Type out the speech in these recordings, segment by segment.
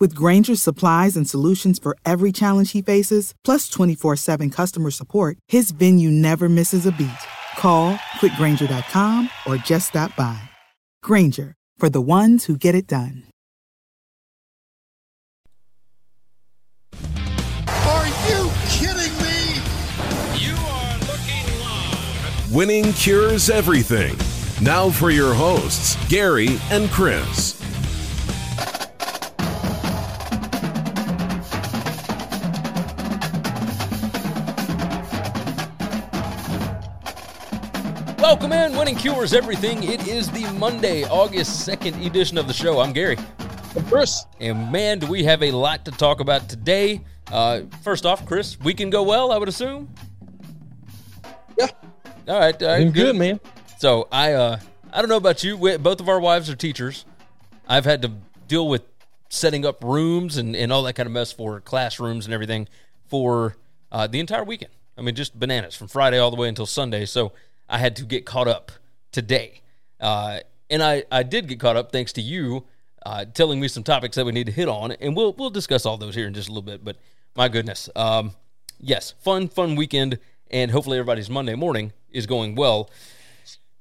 With Grainger's supplies and solutions for every challenge he faces, plus 24 7 customer support, his venue never misses a beat. Call quickgranger.com or just stop by. Grainger, for the ones who get it done. Are you kidding me? You are looking live. Winning cures everything. Now for your hosts, Gary and Chris. Welcome in. Winning Cures Everything. It is the Monday, August 2nd edition of the show. I'm Gary. Chris. And man, do we have a lot to talk about today. Uh, first off, Chris, we can go well, I would assume. Yeah. All right. All right Doing good, man. So I, uh, I don't know about you. We, both of our wives are teachers. I've had to deal with setting up rooms and, and all that kind of mess for classrooms and everything for uh, the entire weekend. I mean, just bananas from Friday all the way until Sunday. So I had to get caught up today. Uh, and I, I did get caught up thanks to you uh, telling me some topics that we need to hit on. And we'll, we'll discuss all those here in just a little bit. But my goodness. Um, yes, fun, fun weekend. And hopefully everybody's Monday morning is going well.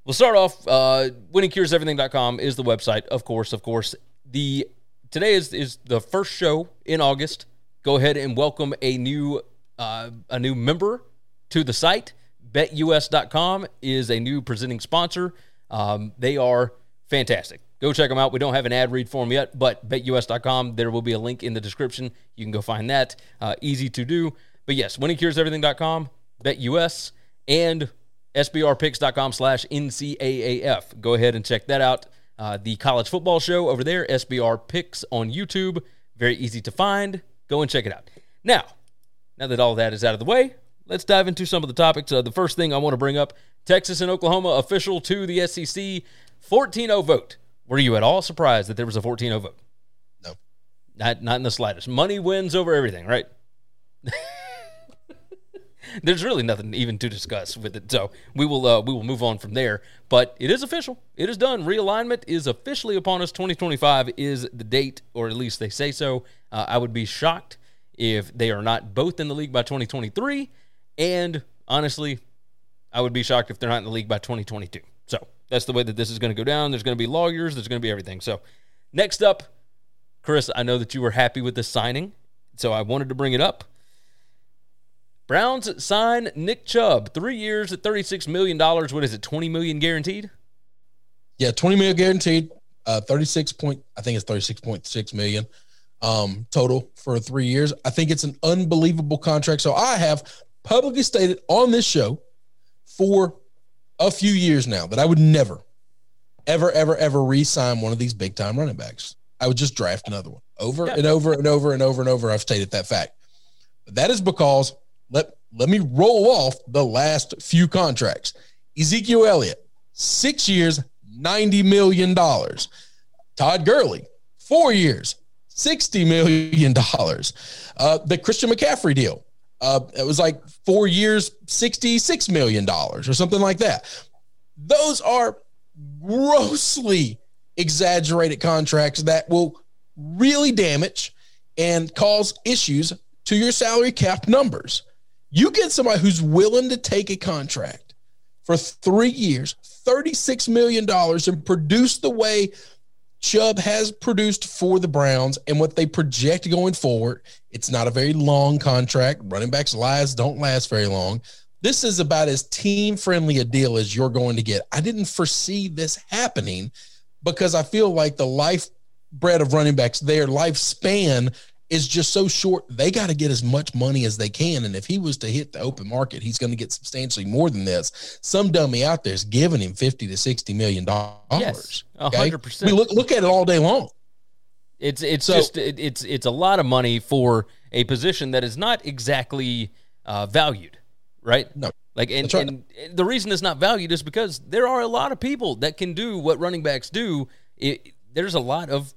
We'll start off. Uh, winningcureseverything.com is the website, of course. Of course, the today is is the first show in August. Go ahead and welcome a new uh, a new member to the site. BetUS.com is a new presenting sponsor. Um, they are fantastic. Go check them out. We don't have an ad read for them yet, but BetUS.com. There will be a link in the description. You can go find that. Uh, easy to do. But yes, winningcureseverything.com, BetUS, and sbrpicks.com slash NCAAF. Go ahead and check that out. Uh, the college football show over there, SBR Picks on YouTube. Very easy to find. Go and check it out. Now, now that all that is out of the way, let's dive into some of the topics. Uh, the first thing I want to bring up Texas and Oklahoma official to the SEC 14 0 vote. Were you at all surprised that there was a 14 0 vote? No. Not, not in the slightest. Money wins over everything, right? there's really nothing even to discuss with it. So we will uh, we will move on from there. But it is official. It is done. Realignment is officially upon us. 2025 is the date, or at least they say so. Uh, I would be shocked if they are not both in the league by 2023. And honestly, I would be shocked if they're not in the league by 2022. So that's the way that this is going to go down. There's going to be lawyers. There's going to be everything. So next up, Chris, I know that you were happy with the signing, so I wanted to bring it up. Browns sign Nick Chubb, three years at $36 million. What is it, 20 million guaranteed? Yeah, 20 million guaranteed. Uh, 36 point, I think it's 36.6 million um, total for three years. I think it's an unbelievable contract. So I have publicly stated on this show for a few years now that I would never, ever, ever, ever re-sign one of these big time running backs. I would just draft another one over Yeah. and over and over and over and over. I've stated that fact. But that is because let let me roll off the last few contracts. Ezekiel Elliott, six years, ninety million dollars. Todd Gurley, four years, sixty million dollars. Uh, the Christian McCaffrey deal, uh, it was like four years, sixty-six million dollars or something like that. Those are grossly exaggerated contracts that will really damage and cause issues to your salary cap numbers. You get somebody who's willing to take a contract for three years, $36 million, and produce the way Chubb has produced for the Browns and what they project going forward, it's not a very long contract. Running backs' lives don't last very long. This is about as team friendly a deal as you're going to get. I didn't foresee this happening because I feel like the life bread of running backs, their lifespan is just so short. They got to get as much money as they can. And if he was to hit the open market, he's going to get substantially more than this. Some dummy out there is giving him 50 to 60 million dollars. Yes, hundred percent. We look, look at it all day long. It's it's So- just it, it's it's a lot of money for a position that is not exactly uh, valued, right? No. Like and, right. and the reason it's not valued is because there are a lot of people that can do what running backs do. It, there's a lot of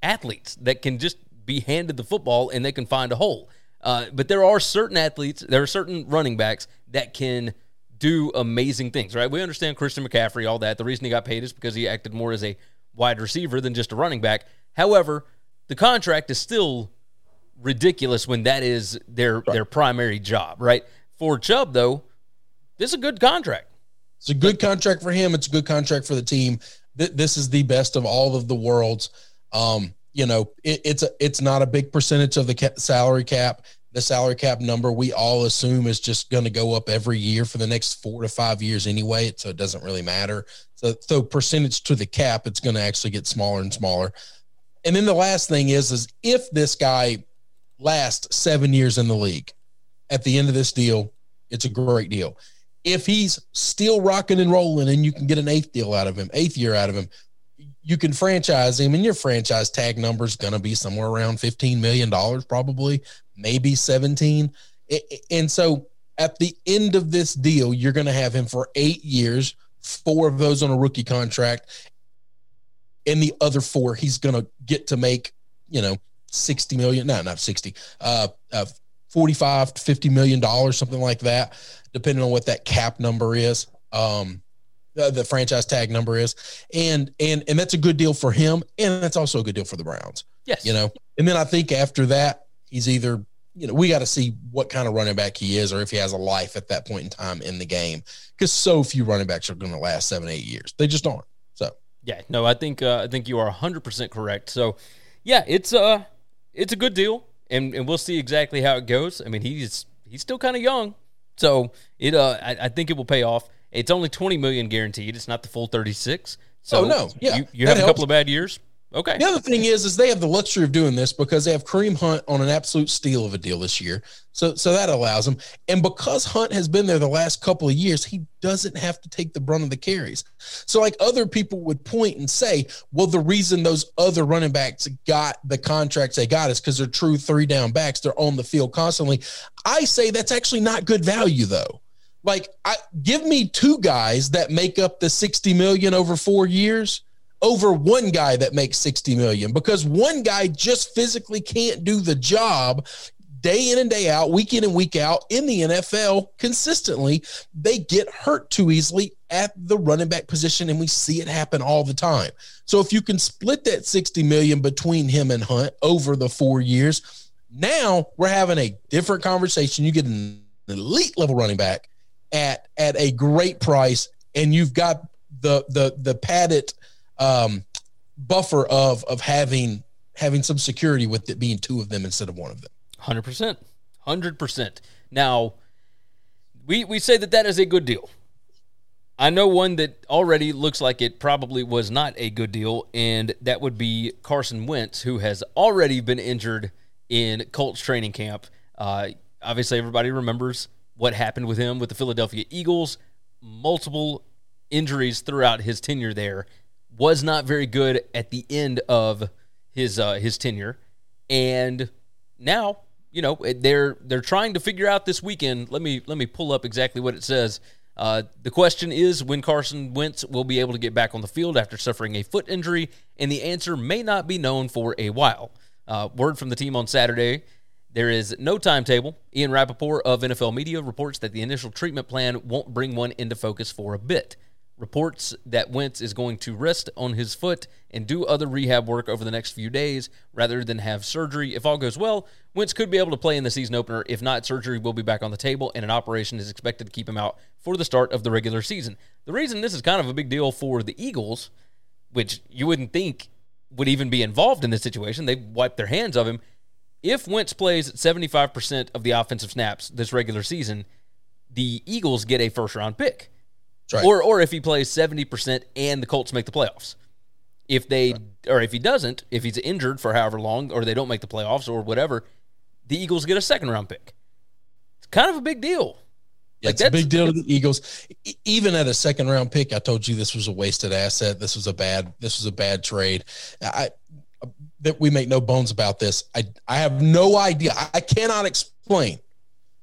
athletes that can just be handed the football and they can find a hole. Uh, but there are certain athletes, there are certain running backs that can do amazing things, right? We understand Christian McCaffrey, all that. The reason he got paid is because he acted more as a wide receiver than just a running back. However, the contract is still ridiculous when that is their their primary job, right? For Chubb, though, this is a good contract. It's a good contract for him. It's a good contract for the team. Th- This is the best of all of the worlds. Um, you know, it, it's a it's not a big percentage of the ca- salary cap. The salary cap number we all assume is just going to go up every year for the next four to five years anyway. So it doesn't really matter. So so percentage to the cap, it's going to actually get smaller and smaller. And then the last thing is is if this guy lasts seven years in the league, at the end of this deal, it's a great deal if he's still rocking and rolling and you can get an eighth deal out of him, eighth year out of him, you can franchise him and your franchise tag number is going to be somewhere around $15 million, probably, maybe 17. I- I- And so at the end of this deal, you're going to have him for eight years, four of those on a rookie contract. And the other four, he's going to get to make, you know, 60 million, no, not 60, uh, uh, 45 to 50 million dollars, something like that depending on what that cap number is, um, the, the franchise tag number is, and and and that's a good deal for him, and that's also a good deal for the Browns. Yes. You know, and then I think after that, he's either you know we got to see what kind of running back he is, or if he has a life at that point in time in the game, because so few running backs are going to last seven eight years. They just aren't. So Yeah, no, I think uh, I think you are 100% correct. So, yeah, it's uh it's a good deal and and we'll see exactly how it goes. I mean, he's he's still kind of young. So, it uh I, I think it will pay off. It's only 20 million guaranteed. It's not the full 36. So, Oh, no. Yeah, you, you have a helps. couple of bad years. Okay. The other thing is, is they have the luxury of doing this because they have Kareem Hunt on an absolute steal of a deal this year. So, so that allows them. And because Hunt has been there the last couple of years, he doesn't have to take the brunt of the carries. So, like other people would point and say, well, the reason those other running backs got the contracts they got is because they're true three down backs. They're on the field constantly. I say that's actually not good value, though. Like, I give me two guys that make up the 60 million over four years over one guy that makes 60 million because one guy just physically can't do the job day in and day out, week in and week out in the NFL consistently. They get hurt too easily at the running back position, and we see it happen all the time. So if you can split that 60 million between him and Hunt over the four years, now we're having a different conversation. You get an elite level running back at at a great price, and you've got the the the padded um, buffer of of having having some security with it being two of them instead of one of them. Hundred percent, hundred percent. Now, we we say that that is a good deal. I know one that already looks like it probably was not a good deal, and that would be Carson Wentz, who has already been injured in Colts training camp. Uh, obviously, everybody remembers what happened with him with the Philadelphia Eagles. Multiple injuries throughout his tenure there. Was not very good at the end of his uh, his tenure, and now you know they're they're trying to figure out this weekend. Let me let me pull up exactly what it says. Uh, the question is when Carson Wentz will be able to get back on the field after suffering a foot injury, and the answer may not be known for a while. Uh, word from the team on Saturday there is no timetable. Ian Rapoport of NFL Media reports that the initial treatment plan won't bring one into focus for a bit. Reports that Wentz is going to rest on his foot and do other rehab work over the next few days rather than have surgery. If all goes well, Wentz could be able to play in the season opener. If not, surgery will be back on the table and an operation is expected to keep him out for the start of the regular season. The reason this is kind of a big deal for the Eagles, which you wouldn't think would even be involved in this situation. they wiped their hands of him. If Wentz plays 75% of the offensive snaps this regular season, the Eagles get a first round pick. Right. Or or if he plays 70% and the Colts make the playoffs. If they or if he doesn't, if he's injured for however long or they don't make the playoffs or whatever, the Eagles get a second round pick. It's kind of a big deal. Yeah, Like, it's a big deal to the Eagles. Even at a second round pick, I told you this was a wasted asset. This was a bad. This was a bad trade. I that we make no bones about this. I I have no idea. I, I cannot explain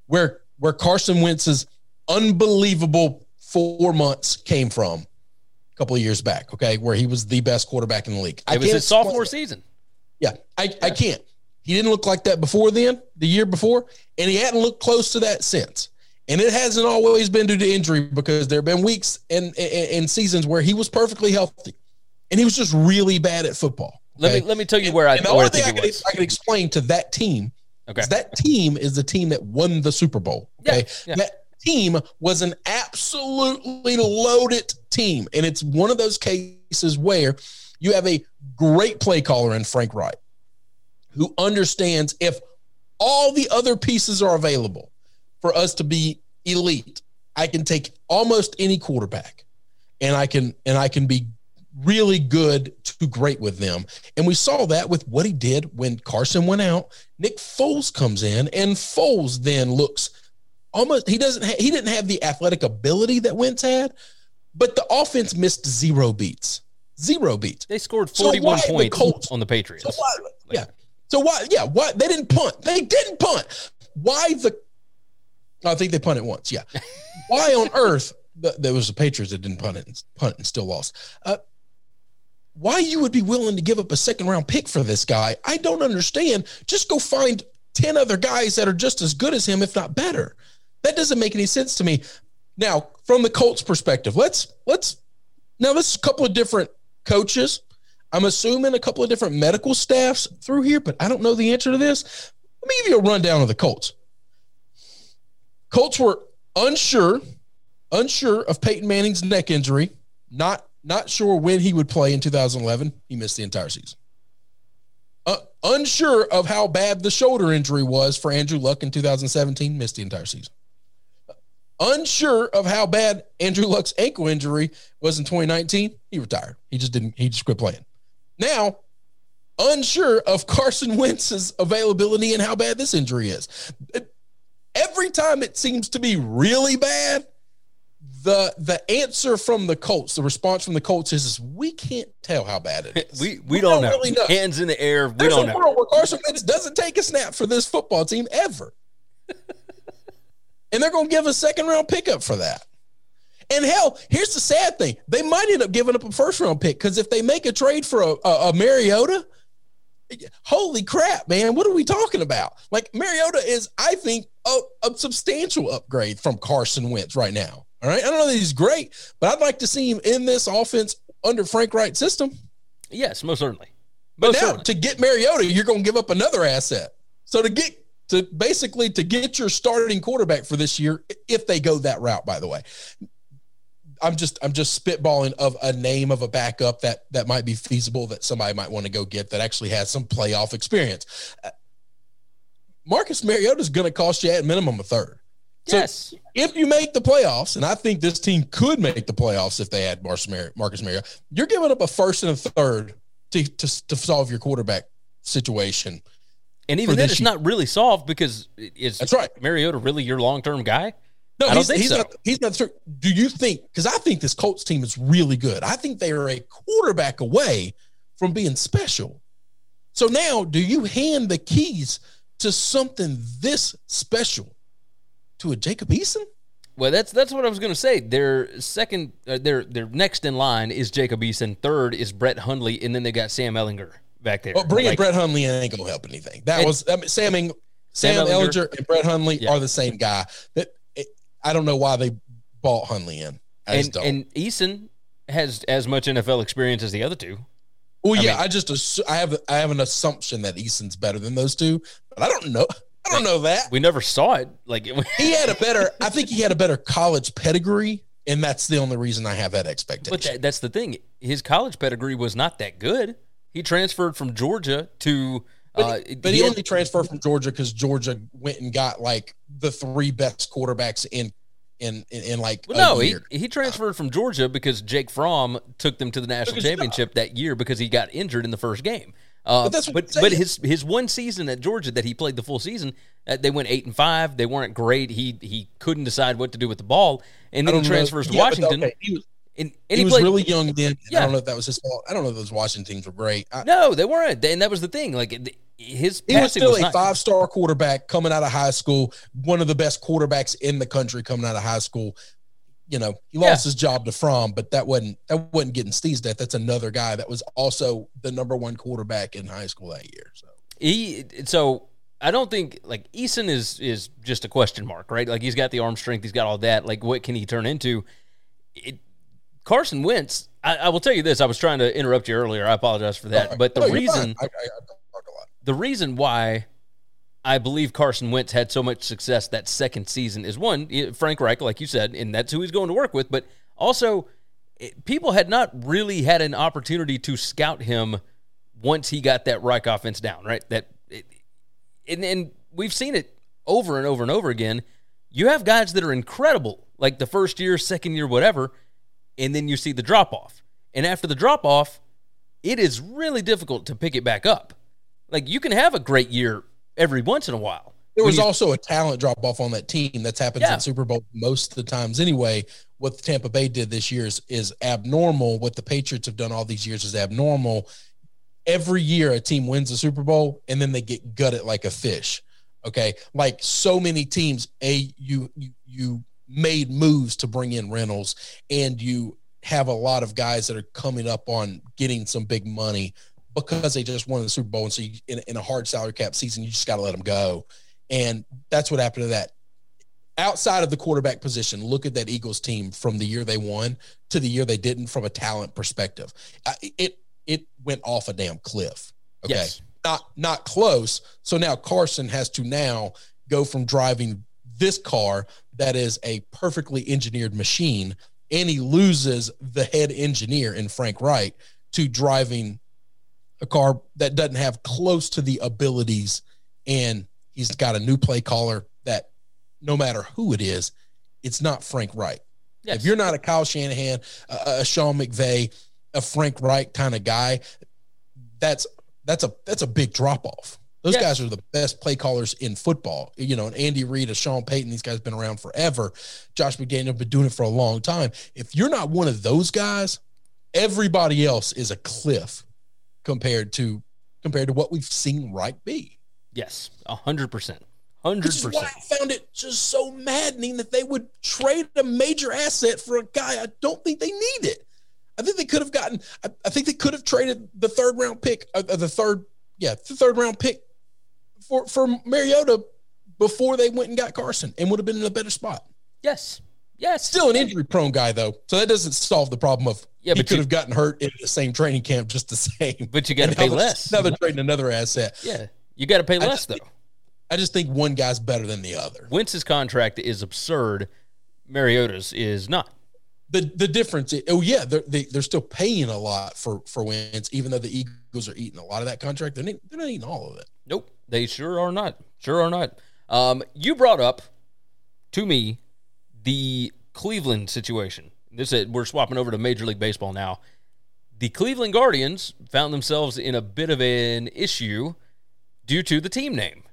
where where Carson Wentz's unbelievable four months came from a couple of years back. Okay, where he was the best quarterback in the league. I It was his sophomore season. Yeah, I, I can't. He didn't look like that before then, the year before, and he hadn't looked close to that since. And it hasn't always been due to injury because there have been weeks and, and, and seasons where he was perfectly healthy, and he was just really bad at football. Let okay? me let me tell you where I, and the only thing I can, was. I can explain to that team Okay. that team is the team that won the Super Bowl. Yeah, Okay. yeah. That team was an absolutely loaded team. And it's one of those cases where you have a great play caller in Frank Reich who understands if all the other pieces are available for us to be elite, I can take almost any quarterback and I can and I can be really good to great with them. And we saw that with what he did when Carson went out. Nick Foles comes in, and Foles then looks almost he doesn't ha- he didn't have the athletic ability that Wentz had, but the offense missed zero beats. Zero beats. They scored So 41 the points Colts- on the Patriots. So why, yeah. So why? Yeah. Why they didn't punt? They didn't punt. Why the? I think they punted once. Yeah. why on earth? the- There was the Patriots that didn't punt it, and punt and still lost. Uh, why you would be willing to give up a second round pick for this guy? I don't understand. Just go find ten other guys that are just as good as him, if not better. That doesn't make any sense to me. Now, from the Colts perspective, let's let's now this is a couple of different coaches. I'm assuming a couple of different medical staffs through here, but I don't know the answer to this. Let me give you a rundown of the Colts. Colts were unsure, unsure of Peyton Manning's neck injury, not not sure when he would play in 2011. He missed the entire season. Uh, unsure of how bad the shoulder injury was for Andrew Luck in 2017, missed the entire season. Unsure of how bad Andrew Luck's ankle injury was in 2019, he retired. He just didn't. He just quit playing. Now, unsure of Carson Wentz's availability and how bad this injury is. Every time it seems to be really bad, the the answer from the Colts, the response from the Colts is, is we can't tell how bad it is. We we, don't, know. really know. Hands in the air. We There's don't a know. world where Carson Wentz doesn't take a snap for this football team ever. and they're going to give a second round pickup for that. And hell, here's the sad thing: they might end up giving up a first round pick because if they make a trade for a, a, a Mariota, holy crap, man, what are we talking about? Like Mariota is, I think, a, a substantial upgrade from Carson Wentz right now. All right, I don't know that he's great, but I'd like to see him in this offense under Frank Reich's system. Yes, most certainly. But now certainly. to get Mariota, you're going to give up another asset. So to get to basically to get your starting quarterback for this year, if they go that route, by the way, I'm just I'm just spitballing of a name of a backup that that might be feasible that somebody might want to go get that actually has some playoff experience. Uh, Marcus Mariota is going to cost you at minimum a third. So yes. if you make the playoffs, and I think this team could make the playoffs if they had Marcus Mariota, Marcus Mariota you're giving up a first and a third to, to, to solve your quarterback situation. And even then, it's year. not really solved because is That's right. Mariota really your long term guy? No, I don't he's, think he's so. not. He's not. cer- Do you think? Because I think this Colts team is really good. I think they are a quarterback away from being special. So now, do you hand the keys to something this special to a Jacob Eason? Well, that's that's what I was going to say. Their second, uh, their their next in line is Jacob Eason. Third is Brett Hundley, and then they got Sam Ehlinger back there. Well, bringing Like, Brett Hundley in ain't gonna help anything. That was I mean, Sam, Sam, Sam Ehlinger. Ehlinger and Brett Hundley Yeah. are the same guy. That it, I don't know why they bought Hundley in. I and and Eason has as much NFL experience as the other two. well, I yeah, mean- I just assu- I have I have an assumption that Eason's better than those two, but I don't know. I don't know that We never saw it. Like it, he had a better. I think he had a better college pedigree, and that's the only reason I have that expectation. but that, that's the thing. His college pedigree was not that good. he transferred from Georgia to. Uh, But he had- only transferred from Georgia because Georgia went and got like the three best quarterbacks in in in, in like Well, a no, he, year. he transferred from Georgia because Jake Fromm took them to the national his job. championship that year because he got injured in the first game. Uh, But but, but his his one season at Georgia that he played the full season, uh, they went eight and five. They weren't great. He he couldn't decide what to do with the ball, and then he don't know- transfers to yeah, Washington. okay, he was, And, and he he, was played, really young then. Yeah. I don't know if that was his fault. I don't know if those Washington teams were great. I, no, they weren't, and that was the thing. Like his he was still was a five star quarterback coming out of high school, one of the best quarterbacks in the country coming out of high school. You know, he lost Yeah. his job to Fromm, but that wasn't that wasn't getting Steve's death. That's another guy that was also the number one quarterback in high school that year. So he so I don't think like Eason is is just a question mark, right? Like he's got the arm strength, he's got all that. Like what can he turn into? It, Carson Wentz. I, I will tell you this. I was trying to interrupt you earlier. I apologize for that. But the No, reason. I, I, I talk a lot. the reason why I believe Carson Wentz had so much success that second season is one, Frank Reich, like you said, and that's who he's going to work with. But also, it, people had not really had an opportunity to scout him once he got that Reich offense down, right? That, it, and, and we've seen it over and over and over again. You have guys that are incredible, like the first year, second year, whatever, and then you see the drop off. And after the drop off, it is really difficult to pick it back up. Like you can have a great year every once in a while. There was you- also a talent drop off on that team. That's happens Yeah. in Super Bowl most of the times anyway. What the Tampa Bay did this year is, is abnormal. What the Patriots have done all these years is abnormal. Every year, a team wins the Super Bowl and then they get gutted like a fish. Okay, like so many teams, a you you you made moves to bring in Reynolds, and you have a lot of guys that are coming up on getting some big money because they just won the Super Bowl, and so you, in, in a hard salary cap season, you just got to let them go. And that's what happened to that. Outside of the quarterback position, look at that Eagles team from the year they won to the year they didn't from a talent perspective. It it went off a damn cliff. Okay. Yes. Not not close. So now Carson has to now go from driving this car that is a perfectly engineered machine and he loses the head engineer in Frank Reich to driving a car that doesn't have close to the abilities and he's got a new play caller that no matter who it is it's not frank reich Yes. if you're not a kyle shanahan a, a sean mcvay a frank reich kind of guy that's that's a that's a big drop off. Those Yes. guys are the best play callers in football. You know and andy reid a sean payton these guys have been around forever. Josh mcdaniel been doing it for a long time. If you're not one of those guys everybody else is a cliff compared to compared to what we've seen Reich be. yes, a hundred percent, hundred Which is why percent. I found it just so maddening that they would trade a major asset for a guy I don't think they needed. I think they could have gotten. I, I think they could have traded the third round pick, uh, uh, the third, yeah, the third round pick for for Mariota before they went and got Carson, and would have been in a better spot. Yes, yes. Still an injury prone guy though, so that doesn't solve the problem of Yeah, he but could you- have gotten hurt in the same training camp just the same. But you got to pay less. Now they're trading another asset. yeah, you got to pay I less though. think- I just think one guy's better than the other. Wentz's contract is absurd. Mariota's is not. The the difference, is, oh yeah, they're they, they're still paying a lot for for Wentz, even though the Eagles are eating a lot of that contract. They're not, they're not eating all of it. Nope, they sure are not. Sure are not. Um, you brought up to me the Cleveland situation. This is, we're swapping over to Major League Baseball now. The Cleveland Guardians found themselves in a bit of an issue due to the team name.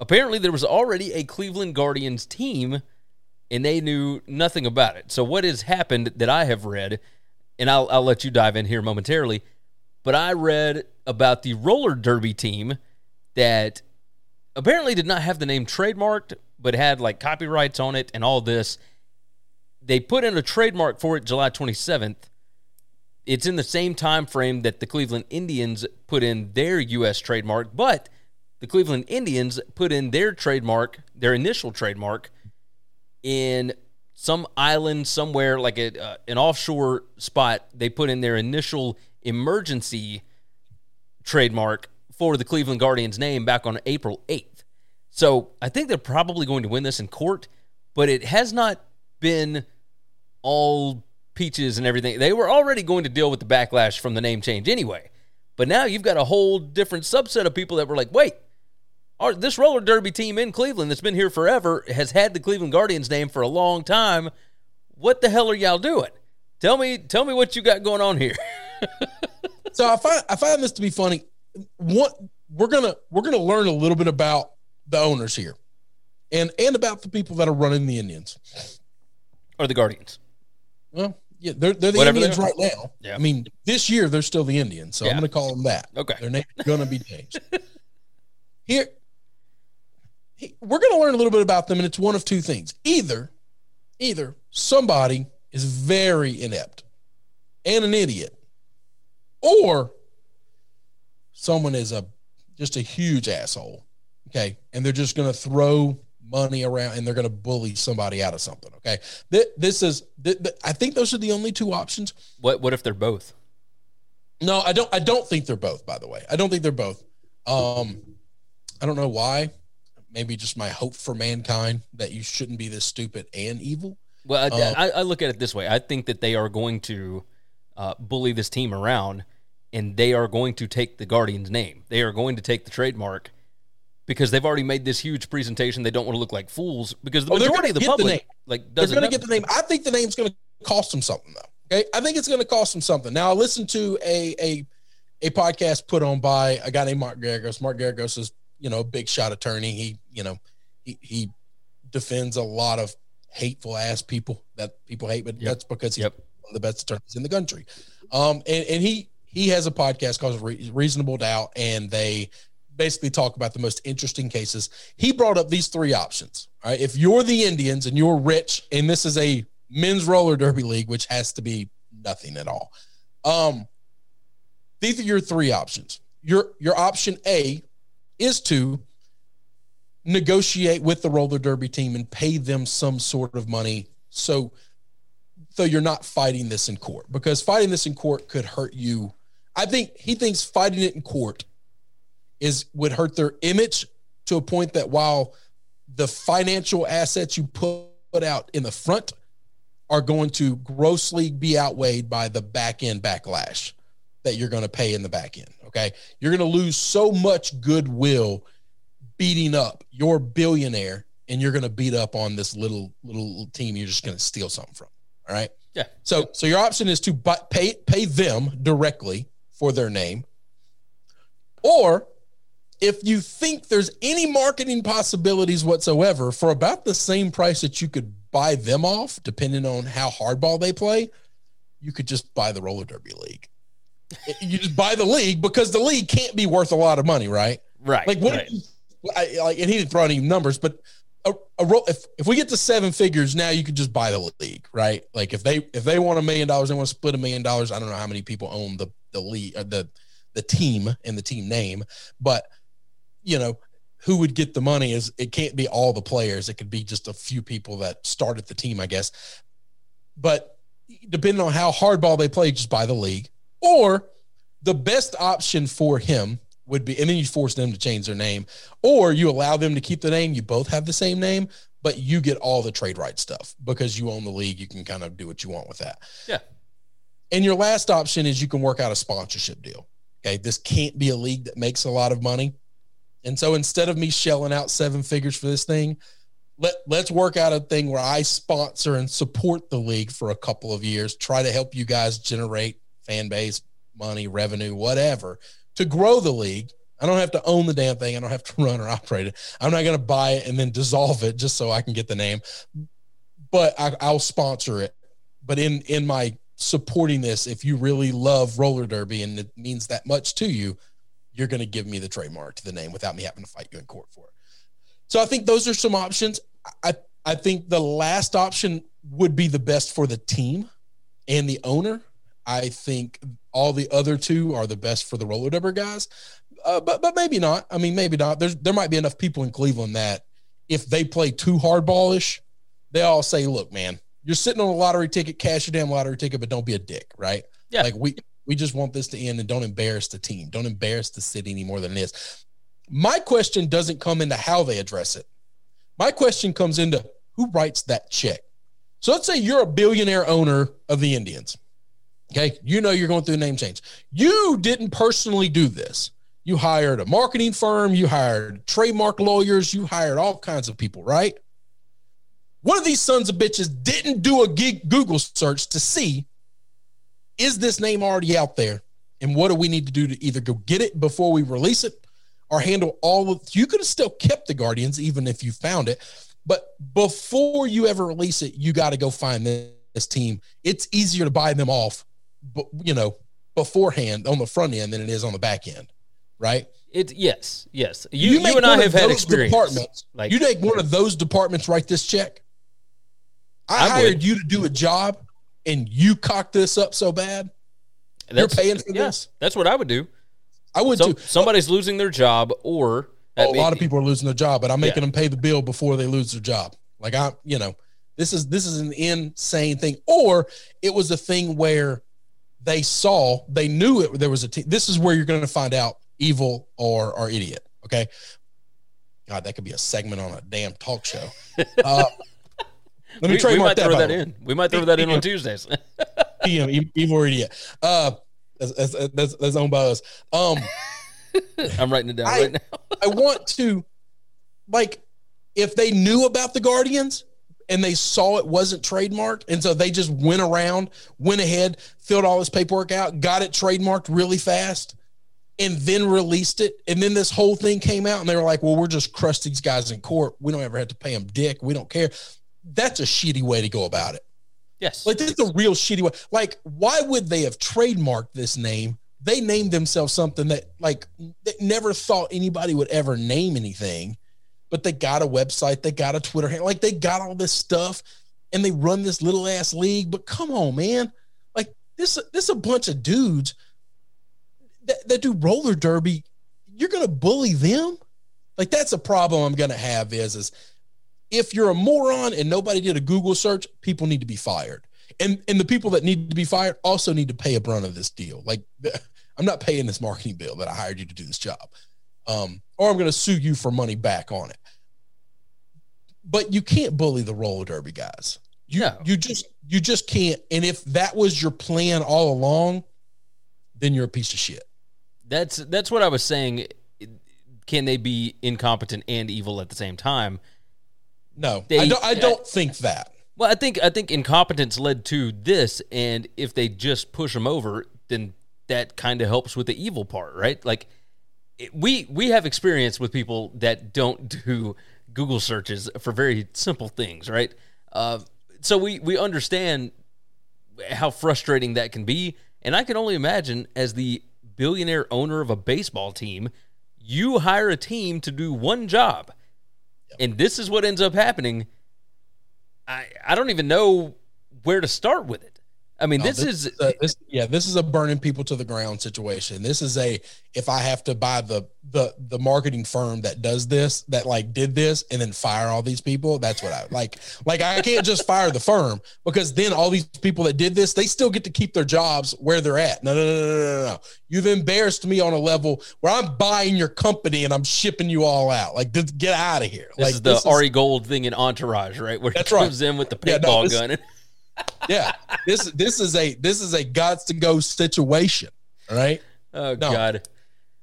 Apparently, there was already a Cleveland Guardians team, and they knew nothing about it. So, what has happened that I have read, and I'll, I'll let you dive in here momentarily, but I read about the roller derby team that apparently did not have the name trademarked, but had like copyrights on it and all this. They put in a trademark for it July 27th. It's in the same time frame that the Cleveland Indians put in their U.S. trademark, but the Cleveland Indians put in their trademark, their initial trademark, in some island somewhere, like a, uh, an offshore spot. They put in their initial emergency trademark for the Cleveland Guardians name back on April 8th. So I think they're probably going to win this in court, but it has not been all peaches and everything. They were already going to deal with the backlash from the name change anyway. But now you've got a whole different subset of people that were like, wait, our, this roller derby team in Cleveland that's been here forever has had the Cleveland Guardians name for a long time. What the hell are y'all doing? Tell me, tell me what you got going on here. so I find I find this to be funny. What we're gonna we're gonna learn a little bit about the owners here, and and about the people that are running the Indians or the Guardians. Well, yeah, they're they're the Whatever Indians they right now. Yeah. I mean, this year they're still the Indians, so Yeah. I'm going to call them that. Okay. their name's going to be changed. Here, he- we're going to learn a little bit about them, and it's one of two things: either, either somebody is very inept and an idiot, or someone is a just a huge asshole. Okay, and they're just going to throw money around and they're going to bully somebody out of something. Okay, Th- this is th- th- I think those are the only two options. What what if they're both? No, I don't. I don't think they're both. By the way, I don't think they're both. Um, I don't know why. Maybe just my hope for mankind that you shouldn't be this stupid and evil. Well, I, Uh, I, I look at it this way. I think that they are going to uh, bully this team around, and they are going to take the Guardians name. They are going to take the trademark because they've already made this huge presentation. They don't want to look like fools because the Oh, majority of the get the public name. like They're going to get the name. I think the name's going to cost them something though. Okay, I think it's going to cost them something. Now, I listened to a a a podcast put on by a guy named Mark Geragos. Mark Geragos is you know a big shot attorney. He you know he he defends a lot of hateful ass people that people hate, but Yep. that's because he's Yep. one of the best attorneys in the country. Um, and and he he has a podcast called Re- Reasonable Doubt, and they basically talk about the most interesting cases. He brought up these three options. Right, if you're the Indians and you're rich, and this is a men's roller derby league, which has to be nothing at all. Um, these are your three options. Your your option A is to negotiate with the roller derby team and pay them some sort of money so so you're not fighting this in court because fighting this in court could hurt you i think he thinks fighting it in court is would hurt their image to a point that while the financial assets you put out in the front are going to grossly be outweighed by the back end backlash that you're going to pay in the back end okay you're going to lose so much goodwill beating up your billionaire and you're going to beat up on this little little team you're just going to steal something from all right Yeah. so so your option is to buy, pay pay them directly for their name or if you think there's any marketing possibilities whatsoever for about the same price that you could buy them off depending on how hardball they play you could just buy the roller derby league you just buy the league because the league can't be worth a lot of money right right. like what? right. I, like, and he didn't throw any numbers, but a, a ro- if if we get to seven figures now, you could just buy the league, right? Like if they if they want a million dollars, they want to split a million dollars. I don't know how many people own the the league, uh, the the team and the team name, but you know who would get the money is it can't be all the players. It could be just a few people that started the team, I guess. But depending on how hardball they play, just buy the league. Or the best option for him would be, and then you force them to change their name, or you allow them to keep the name. You both have the same name, but you get all the trade right stuff because you own the league. You can kind of do what you want with that. Yeah. And your last option is you can work out a sponsorship deal. Okay. This can't be a league that makes a lot of money. And so instead of me shelling out seven figures for this thing, let, let's work out a thing where I sponsor and support the league for a couple of years, try to help you guys generate fan base, money, revenue, whatever, to grow the league. I don't have to own the damn thing. I don't have to run or operate it. I'm not going to buy it and then dissolve it just so I can get the name. But I, I'll sponsor it. But in in my supporting this, if you really love roller derby and it means that much to you, you're going to give me the trademark to the name without me having to fight you in court for it. So I think those are some options. I I think the last option would be the best for the team and the owner. I think all the other two are the best for the roller derby guys, uh, but but maybe not. I mean, maybe not. There's there might be enough people in Cleveland that if they play too hardballish, they all say, "Look, man, you're sitting on a lottery ticket. Cash your damn lottery ticket, but don't be a dick, right? Yeah. Like we we just want this to end and don't embarrass the team. Don't embarrass the city any more than it is. My question doesn't come into how they address it. My question comes into who writes that check. So let's say you're a billionaire owner of the Indians. Okay. You know you're going through a name change. You didn't personally do this. You hired a marketing firm, you hired trademark lawyers, you hired all kinds of people, right? One of these sons of bitches didn't do a Google search to see is this name already out there? And what do we need to do to either go get it before we release it or handle all of you could have still kept the Guardians even if you found it. But before you ever release it, you got to go find this, this team. It's easier to buy them off, but you know, beforehand on the front end than it is on the back end, right? It yes, yes. You you, and I have had experience. Departments, like you take one of those departments, write this check. I, I hired would. you to do a job, and you cocked this up so bad. You're paying for yeah, this. That's what I would do. I would so, too. Somebody's losing their job, or a lot of people are losing their job, but I'm making yeah. them pay the bill before they lose their job. Like I, you know, this is this is an insane thing. Or it was a thing where they saw, they knew it. There was a team. This is where you're going to find out evil or or idiot. Okay. God, that could be a segment on a damn talk show. Uh, let me we, trademark we might that. Throw that in. We might throw that in on Tuesdays. evil or idiot. Uh, that's, that's, that's owned by us. Um, I'm writing it down I, right now. I want to, like, if they knew about the Guardians and they saw it wasn't trademarked, and so they just went around, went ahead, filled all this paperwork out, got it trademarked really fast, and then released it. And then this whole thing came out, and they were like, "Well, we're just crush these guys in court. We don't ever have to pay them dick. We don't care." That's a shitty way to go about it. Yes. Like this is a real shitty way. Like, why would they have trademarked this name? They named themselves something that like they never thought anybody would ever name anything, but they got a website, they got a Twitter handle, like they got all this stuff and they run this little ass league. But come on, man. Like this this is a bunch of dudes that, that do roller derby. You're gonna bully them? Like that's a problem I'm gonna have is is if you're a moron and nobody did a Google search, people need to be fired. And and the people that need to be fired also need to pay a brunt of this deal. Like I'm not paying this marketing bill that I hired you to do this job. Um, or I'm going to sue you for money back on it. But you can't bully the roller derby guys. You no. you just you just can't. And if that was your plan all along, then you're a piece of shit. That's that's what I was saying. Can they be incompetent and evil at the same time? No, they, I don't. I don't think that. Well, I think I think incompetence led to this, and if they just push them over, then that kind of helps with the evil part, right? Like it, we we have experience with people that don't do Google searches for very simple things, right? Uh, so we we understand how frustrating that can be, and I can only imagine as the billionaire owner of a baseball team, you hire a team to do one job and this is what ends up happening. I I don't even know where to start with it. I mean, no, this, this, is a, this, yeah, this is a burning people to the ground situation. This is a if I have to buy the the the marketing firm that does this, that like did this, and then fire all these people. That's what I like. Like I can't just fire the firm because then all these people that did this, they still get to keep their jobs where they're at. No, no, no, no, no, no. You've embarrassed me on a level where I'm buying your company and I'm shipping you all out. Like, get out of here. This like is the Ari Gold thing in Entourage, right? Where he comes right. in with the paintball yeah, no, this, gun. Yeah, this this is a this is a gods to go situation, right? Oh no. God,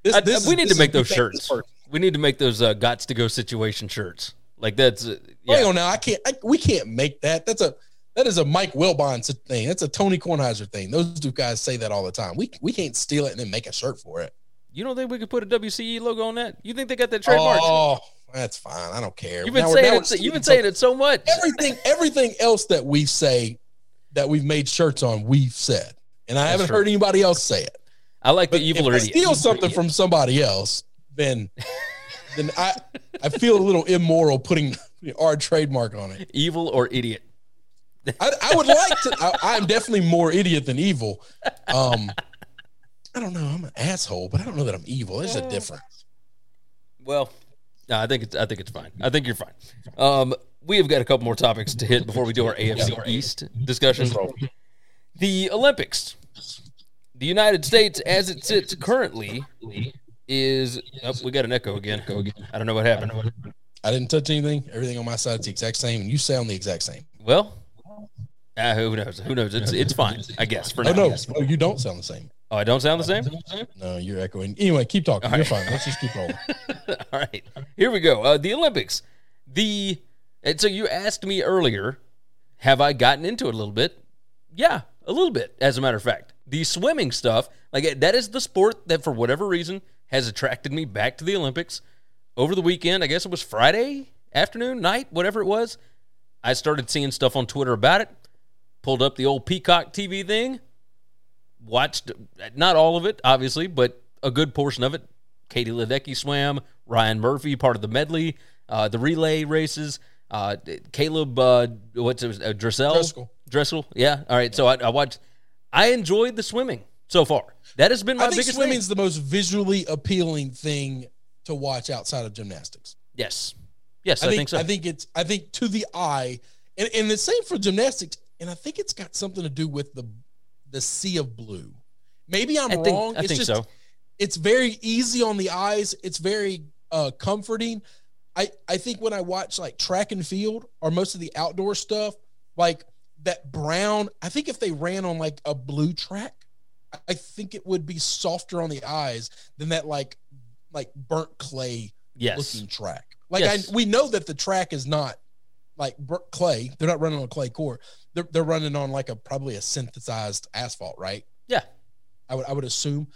this, I, this we need to make those shirts. We need to make those uh, gots to go situation shirts. Like that's uh, yeah. Hang on now, I can't. I, we can't make that. That's a that is a Mike Wilbon thing. That's a Tony Kornheiser thing. Those two guys say that all the time. We we can't steal it and then make a shirt for it. You don't think we could put a WCE logo on that? You think they got that trademark? Oh, that's fine. I don't care. You've been now saying it. You've been saying it so much. Everything, everything else that we say that we've made shirts on, we've said, and I That's haven't true. heard anybody else say it. I like but the evil if I steal something from somebody else, then then I I feel a little immoral putting our trademark on it. Evil or idiot. I, I would like to. I, am definitely more idiot than evil. Um, I don't know. I'm an asshole, but I don't know that I'm evil. There's a difference. Well, no, I think it's. I think it's fine. I think you're fine. Um, we have got a couple more topics to hit before we do our AFC East discussion. The Olympics. The United States, as it sits currently, is. Oh, we got an echo again. I don't know what happened. I didn't touch anything. Everything on my side is the exact same, and you sound the exact same. Well, Uh, who knows? Who knows? It's it's fine, I guess. For now. Oh no, no, you don't sound the same. Oh, I don't sound the same. No, you're echoing. Anyway, keep talking. You're fine. Let's just keep rolling. All right, here we go. Uh, the Olympics. The and so you asked me earlier, have I gotten into it a little bit? Yeah, a little bit. As a matter of fact, the swimming stuff, like that, is the sport that for whatever reason has attracted me back to the Olympics. Over the weekend, I guess it was Friday afternoon, night, whatever it was. I started seeing stuff on Twitter about it. Pulled up the old Peacock TV thing. Watched not all of it, obviously, but a good portion of it. Katie Ledecky swam. Ryan Murphy, part of the medley. Uh, the relay races. Uh, Caleb, uh, what's it? Uh, Dressel? Driscoll. Driscoll. Yeah. All right. So I, I watched. I enjoyed the swimming so far. That has been my I think biggest swimming's thing. the most visually appealing thing to watch outside of gymnastics. Yes. Yes, I, I think, think, so. I think it's I think to the eye, and, and the same for gymnastics, and I think it's got something to do with the the sea of blue. Maybe I'm I think- wrong. I it's think just so. it's very easy on the eyes. It's very uh comforting. I I think when I watch like track and field or most of the outdoor stuff, like that brown, I think if they ran on like a blue track, I- think it would be softer on the eyes than that like like burnt clay yes. looking track. Like Yes. I, we know that the track is not like bur- clay. They're not running on clay core. They're, they're running on like a probably a synthesized asphalt, right? Yeah. I would I would assume.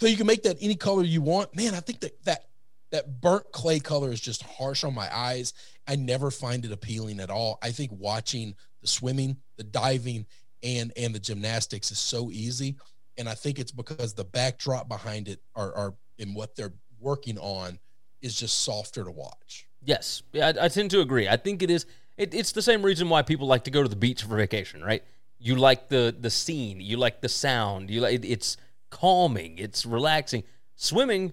So you can make that any color you want. Man, I think that that that burnt clay color is just harsh on my eyes. I never find it appealing at all. I think watching the swimming, the diving, and and the gymnastics is so easy. And I think it's because the backdrop behind it are are in what they're working on is just softer to watch. Yes, yeah, I, I tend to agree. I think it is. It, it's the same reason why people like to go to the beach for vacation, right? You like the the scene, you like the sound, you like it, it's calming, it's relaxing. Swimming,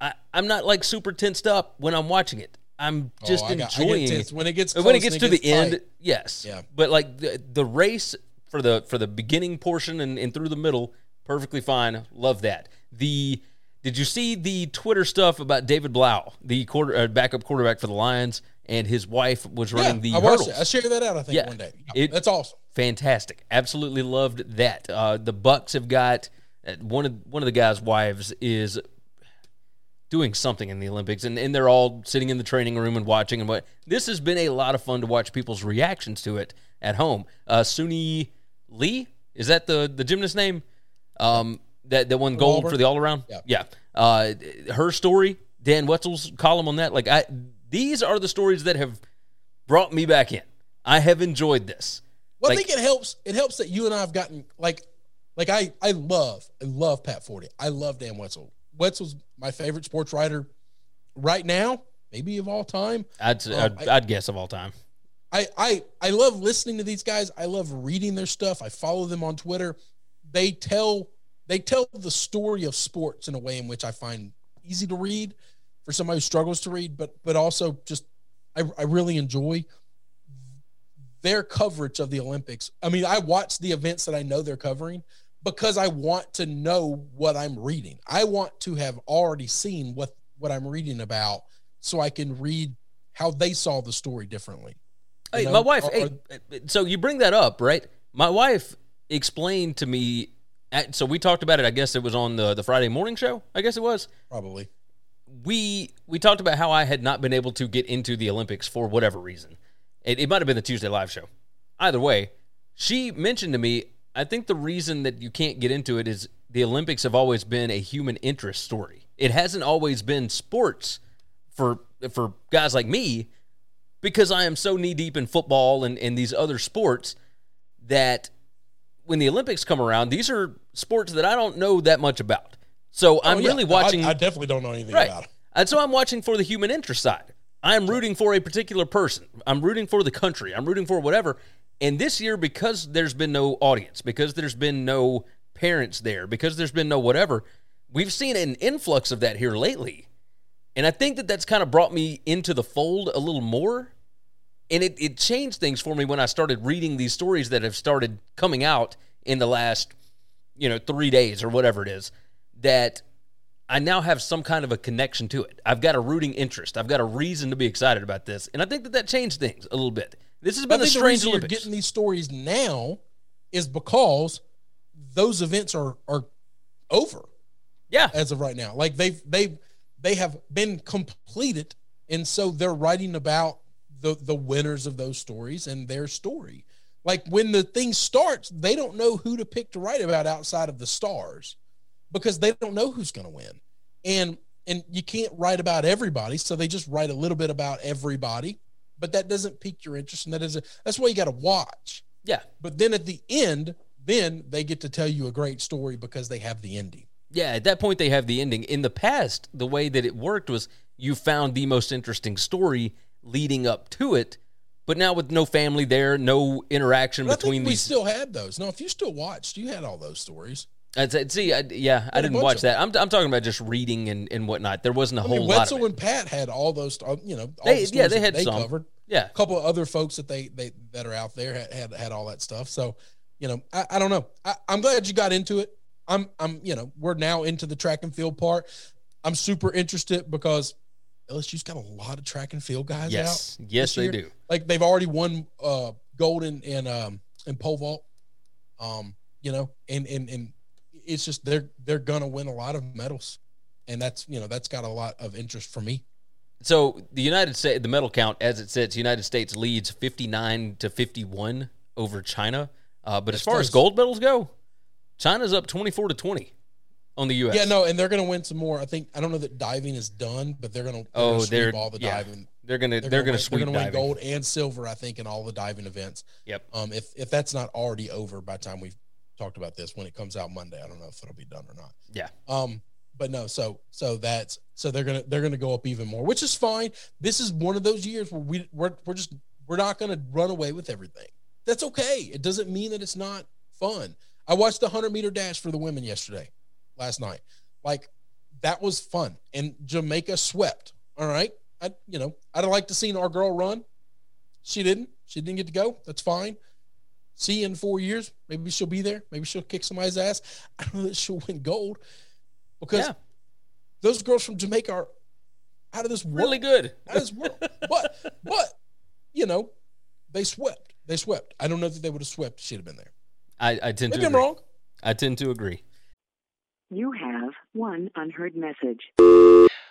I, I'm not like super tensed up when I'm watching it. I'm just Oh, I got- I get enjoying when it gets when it gets to it the gets end. Yes, Yeah. But like the the race for the for the beginning portion and, and through the middle, perfectly fine. Love that. The did you see the Twitter stuff about David Blough, the quarter uh, backup quarterback for the Lions, and his wife was Yeah, running the I hurdles? it. I shared that out. I think Yeah. one day. Yeah, It- That's awesome. Fantastic. Absolutely loved that. Uh, the Bucks have got uh, one of one of the guys' wives is doing something in the Olympics, and, and they're all sitting in the training room and watching. And what this has been a lot of fun to watch people's reactions to it at home. Uh, Suni Lee is that the the gymnast name? Um, that that won gold for the all around. Yeah. yeah. Uh, her story, Dan Wetzel's column on that. Like I, these are the stories that have brought me back in. I have enjoyed this. Well, Like- I think it helps. It helps that you and I have gotten like, like I, I love, I love Pat Forde. I love Dan Wetzel. Wetzel's my favorite sports writer right now, maybe of all time. I'd, Oh, I'd, I- I'd guess of all time. I, I, I love listening to these guys. I love reading their stuff. I follow them on Twitter. They tell, they tell the story of sports in a way in which I find easy to read for somebody who struggles to read, but, but also just, I, I really enjoy their coverage of the Olympics. I mean, I watch the events that I know they're covering because I want to know what I'm reading. I want to have already seen what what I'm reading about so I can read how they saw the story differently. Hey, know, my wife. or- hey, so you bring that up, right? My wife explained to me. at- So we talked about it. I guess it was on the the Friday morning show. I guess it was. Probably. We we talked about how I had not been able to get into the Olympics for whatever reason. It, it might have been the Tuesday live show. Either way, she mentioned to me. I think the reason that you can't get into it is the Olympics have always been a human interest story. It hasn't always been sports for for guys like me because I am so knee deep in football and, and these other sports that when the Olympics come around, these are sports that I don't know that much about. So oh, I'm Oh, yeah. really I- watching. I, definitely don't know anything right. about it. And so I'm watching for the human interest side. I'm rooting for a particular person. I'm rooting for the country. I'm rooting for whatever. And this year, because there's been no audience, because there's been no parents there, because there's been no whatever, we've seen an influx of that here lately. And I think that that's kind of brought me into the fold a little more. And it, it changed things for me when I started reading these stories that have started coming out in the last, you know, three days or whatever it is, that I now have some kind of a connection to it. I've got a rooting interest. I've got a reason to be excited about this. And I think that that changed things a little bit. This has been a the strange reason you're getting these stories now is because those events are are over yeah, as of right now. Like they've they've they have been completed, and so they're writing about the the winners of those stories and their story. Like when the thing starts, they don't know who to pick to write about outside of the stars because they don't know who's going to win, and and you can't write about everybody, so they just write a little bit about everybody. But that doesn't pique your interest, and that is that's why you got to watch. yeah, But then at the end, then they get to tell you a great story because they have the ending. yeah. At that point, they have the ending. In the past, the way that it worked was you found the most interesting story leading up to it, but now with no family there, no interaction But I between think we these. still had those. No, if you still watched, you had all those stories. I'd say- see, I, yeah, I didn't watch that. I'm, I'm talking about just reading and, and whatnot. There wasn't a I whole mean, lot of Wetzel and Pat had all those. uh, You know, all They- the yeah, they had they some. covered. Yeah, A couple of other folks that they they that are out there had had, had all that stuff. So, you know, I, I don't know. I, I'm glad you got into it. I'm I'm you know we're now into the track and field part. I'm super interested because LSU's got a lot of track and field guys yes, out. yes, they do. like they've already won uh gold in in um in pole vault um you know and and and it's just they're they're gonna win a lot of medals and that's you know that's got a lot of interest for me So the United States, the medal count as it sits, United States leads 59 to 51 over China. Uh, but as far as gold medals go, China's up 24 to 20 on the U.S. yeah no and they're gonna win some more i think i don't know that diving is done but they're gonna, they're Oh, they're all the yeah. diving They're gonna they're, they're, gonna, gonna win, sweep they're gonna win gold and silver i think in all the diving events Yep. um if if that's not already over by the time we've talked about this when it comes out monday i don't know if it'll be done or not Yeah. Um, but no, so so that's so they're gonna they're gonna go up even more, which is fine. This is one of those years where we we're we're just we're not gonna run away with everything. That's okay. It doesn't mean that it's not fun. I watched the hundred meter dash for the women yesterday, last night. Like that was fun, and Jamaica swept. All right, I you know I'd have liked to seen our girl run. She didn't. She didn't get to go. That's fine. See you in four years. Maybe she'll be there. Maybe she'll kick somebody's ass. I don't know that she'll win gold because Yeah. those girls from Jamaica are out of this world. Really good. Out of this world. but but you know, they swept. They swept. I don't know that they would have swept. if She'd have been there. I, I tend Maybe to I'm agree. wrong. I tend to agree. You have one unheard message.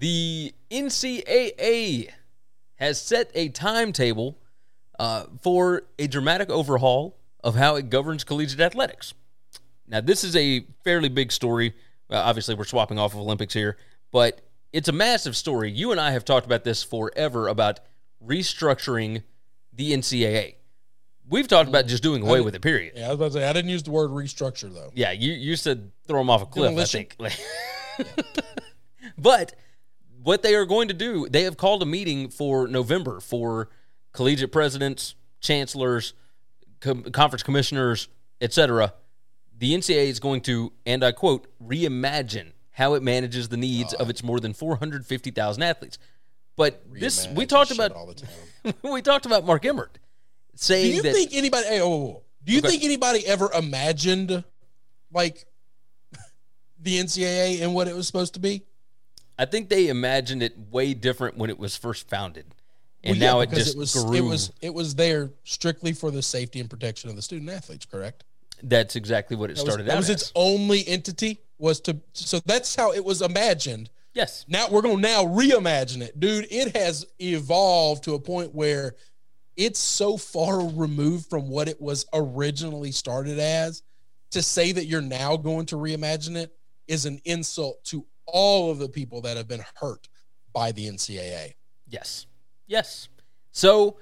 The NCAA has set a timetable uh, for a dramatic overhaul of how it governs collegiate athletics. Now, this is a fairly big story. Well, obviously, we're swapping off of Olympics here, but it's a massive story. You and I have talked about this forever about restructuring the NCAA. We've talked about just doing away with it, period. Yeah, I was about to say I didn't use the word restructure though. Yeah, you, you said throw them off a cliff. I think. but what they are going to do, they have called a meeting for November for collegiate presidents, chancellors, com- conference commissioners, etc. the NCAA is going to, and I quote, reimagine how it manages the needs of its more than 450,000 athletes. But this, we talked about, all the time. we talked about Mark Emmert saying. Do you that. think anybody? Hey, oh, do you Okay. think anybody ever imagined like the NCAA and what it was supposed to be? I think they imagined it way different when it was first founded, and Well, yeah, now it just it was grew. it was it was there strictly for the safety and protection of the student athletes. Correct. That's exactly what it That was, started that out was as. its only entity was to. So that's how it was imagined. yes, Now we're gonna now reimagine it, dude. It has evolved to a point where it's so far removed from what it was originally started as. To say that you're now going to reimagine it is an insult to all of the people that have been hurt by the NCAA. yes, yes. So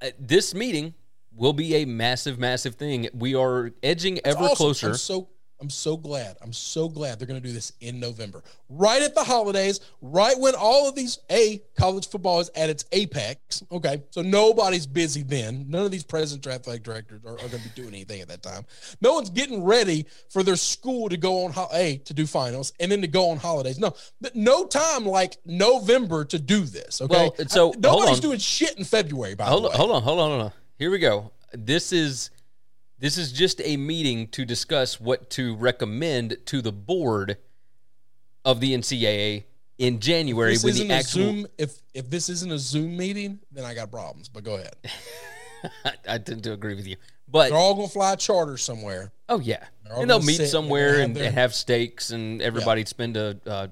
uh, this meeting will be a massive, massive thing. We are edging It's ever awesome. closer. I'm so I'm so glad. I'm so glad they're going to do this in November, right at the holidays, right when all of these a college football is at its apex. Okay, so nobody's busy then. None of these presidents athletic directors are, are going to be doing anything at that time. No one's getting ready for their school to go on ho- a to do finals and then to go on holidays. No, but no time like November to do this. Okay, Well, so, I- nobody's doing shit in February. By hold the on, way, hold on, hold on, hold on. Here we go. This is this is just a meeting to discuss what to recommend to the board of the NCAA in January this when the a actual. Zoom. If if this isn't a Zoom meeting, then I got problems. But go ahead. I tend to agree with you, but They're all gonna fly charter somewhere. Oh yeah, and they'll meet sit and somewhere have and, their- and have steaks, and everybody spend a uh,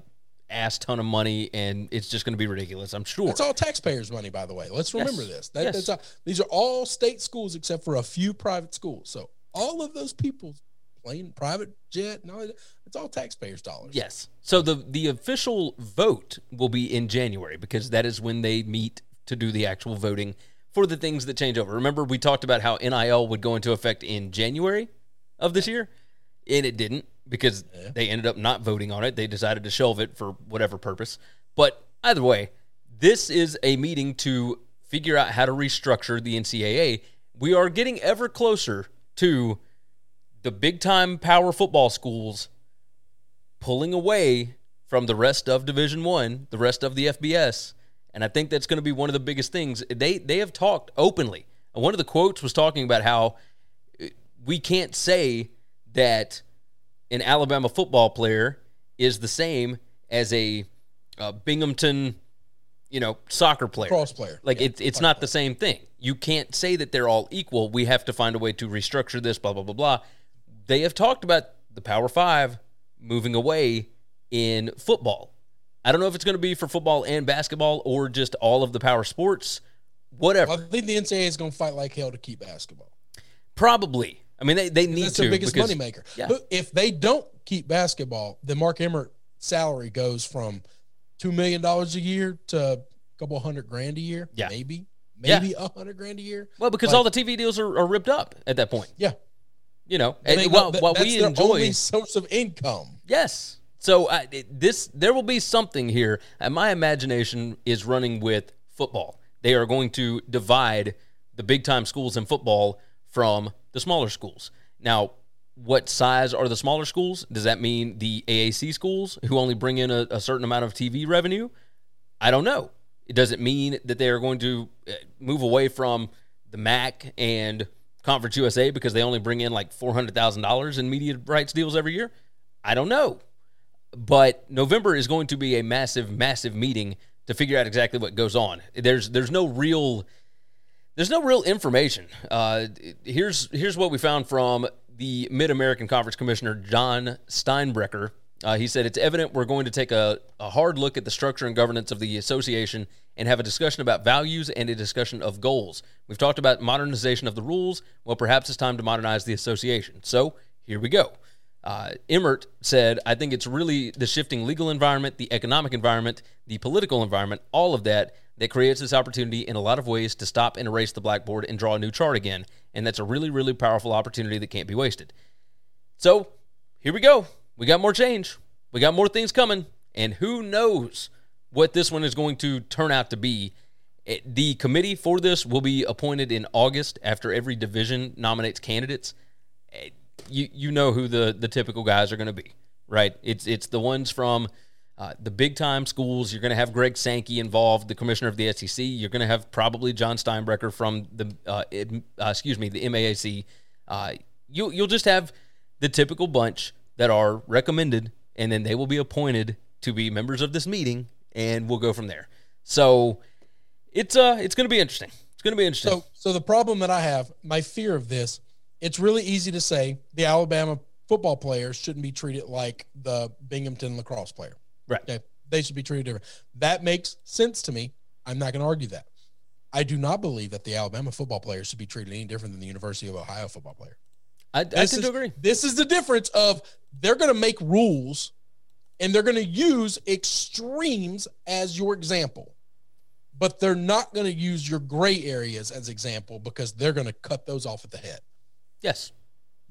ass ton of money, and it's just going to be ridiculous. I'm sure. It's all taxpayers' money, by the way. Let's remember Yes. this. That, Yes. that's all, these are all state schools except for a few private schools. So all of those people playing private jet and all that, it's all taxpayers' dollars. Yes. So the the official vote will be in January because that is when they meet to do the actual voting for the things that change over. Remember we talked about how NIL would go into effect in January of this year, and it didn't because they ended up not voting on it. They decided to shelve it for whatever purpose. But either way, this is a meeting to figure out how to restructure the NCAA. We are getting ever closer to the big time power football schools pulling away from the rest of Division One, the rest of the FBS, and I think that's going to be one of the biggest things. They they have talked openly. And One of the quotes was talking about how uh, we can't say that an Alabama football player is the same as a uh, Binghamton, you know, soccer player. Cross player. Like Yeah, it's it's not the same thing. You can't say that they're all equal. We have to find a way to restructure this. Blah blah blah blah. They have talked about the Power Five moving away in football. I don't know if it's going to be for football and basketball or just all of the power sports. Whatever. Well, I think the NCAA is going to fight like hell to keep basketball. Probably. I mean, they, they need That's to. their biggest because- moneymaker. Yeah. But if they don't keep basketball, then Mark Emmert salary goes from two million dollars a year to a couple hundred grand a year. Yeah. Maybe. Maybe a hundred grand a year. Well, because Like- all the TV deals are, are ripped up at that point. Yeah. You know, And and they while, know that- while that's we their enjoy only source of income. Yes. So I, it- this there will be something here. And my imagination is running with football. They are going to divide the big time schools in football from the smaller schools. Now, what size are the smaller schools? Does that mean the AAC schools who only bring in a, a certain amount of TV revenue? I don't know. It doesn't mean that they are going to uh, move away from the MAC and Conference USA because they only bring in like four hundred thousand dollars in media rights deals every year. I don't know, but November is going to be a massive, massive meeting to figure out exactly what goes on. There's there's no real there's no real information. Uh, here's here's what we found from the Mid American Conference Commissioner Jon Steinbrecher. Uh, he said it's evident we're going to take a, a hard look at the structure and governance of the association and have a discussion about values and a discussion of goals. We've talked about modernization of the rules. Well, perhaps it's time to modernize the association. So here we go. Uh, Emmert said, I think it's really the shifting legal environment, the economic environment, the political environment, all of that that creates this opportunity in a lot of ways to stop and erase the blackboard and draw a new chart again. And that's a really, really powerful opportunity that can't be wasted. So here we go. We got more change. We got more things coming. And who knows what this one is going to turn out to be. It- the committee for this will be appointed in August after every division nominates candidates. Eh, you you know who the the typical guys are going to be, right? It's it's the ones from uh, the big time schools. You're going to have Greg Sankey involved, the commissioner of the SEC. You're going to have probably Jon Steinbrecher from the uh, uh, excuse me the MAC. Uh, you you'll just have the typical bunch that are recommended, and then they will be appointed to be members of this meeting, and we'll go from there. So it's uh it's going to be interesting. It's going to be interesting. So, so the problem that I have, my fear of this, it's really easy to say the Alabama football players shouldn't be treated like the Binghamton lacrosse player. Right. Okay. They should be treated different. That makes sense to me. I'm not going to argue that. I do not believe that the Alabama football players should be treated any different than the University of Ohio football player. I, I tend is, to agree. This is the difference of they're going to make rules and they're going to use extremes as your example. But they're not going to use your gray areas as example because they're going to cut those off at the head. Yes.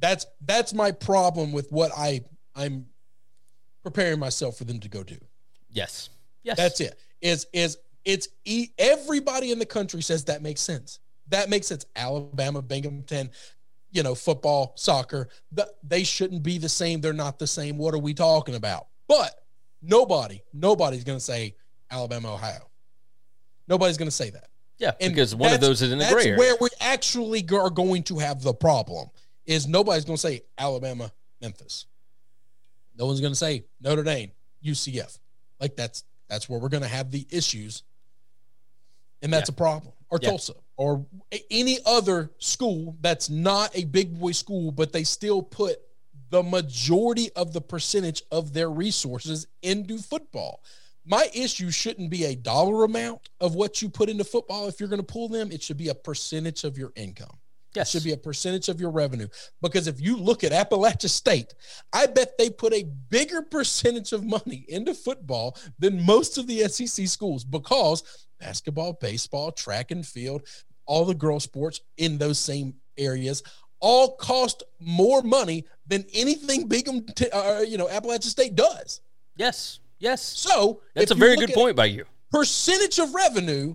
That's that's my problem with what I I'm preparing myself for them to go do. Yes. Yes. That's it. Is is it's e- everybody in the country says that makes sense. That makes sense. Alabama, Binghamton, you know, football, soccer, the, they shouldn't be the same. They're not the same. What are we talking about? But nobody, nobody's going to say Alabama, Ohio. Nobody's going to say that. Yeah, And because one of those is in the that's gray area. where we actually are going to have the problem. Is nobody's going to say Alabama, Memphis. No one's going to say Notre Dame, UCF. Like that's that's where we're going to have the issues, and that's Yeah. a problem. Or Yeah. Tulsa, or any other school that's not a big boy school, but they still put the majority of the percentage of their resources into football. My issue shouldn't be a dollar amount of what you put into football if you're going to pull them. It should be a percentage of your income. Yes. It should be a percentage of your revenue. Because if you look at Appalachia State, I bet they put a bigger percentage of money into football than most of the SEC schools because basketball, baseball, track and field, all the girl sports in those same areas all cost more money than anything Bingham, uh, you know, Appalachia State does. yes. Yes. So That's a very good point by you. Percentage of revenue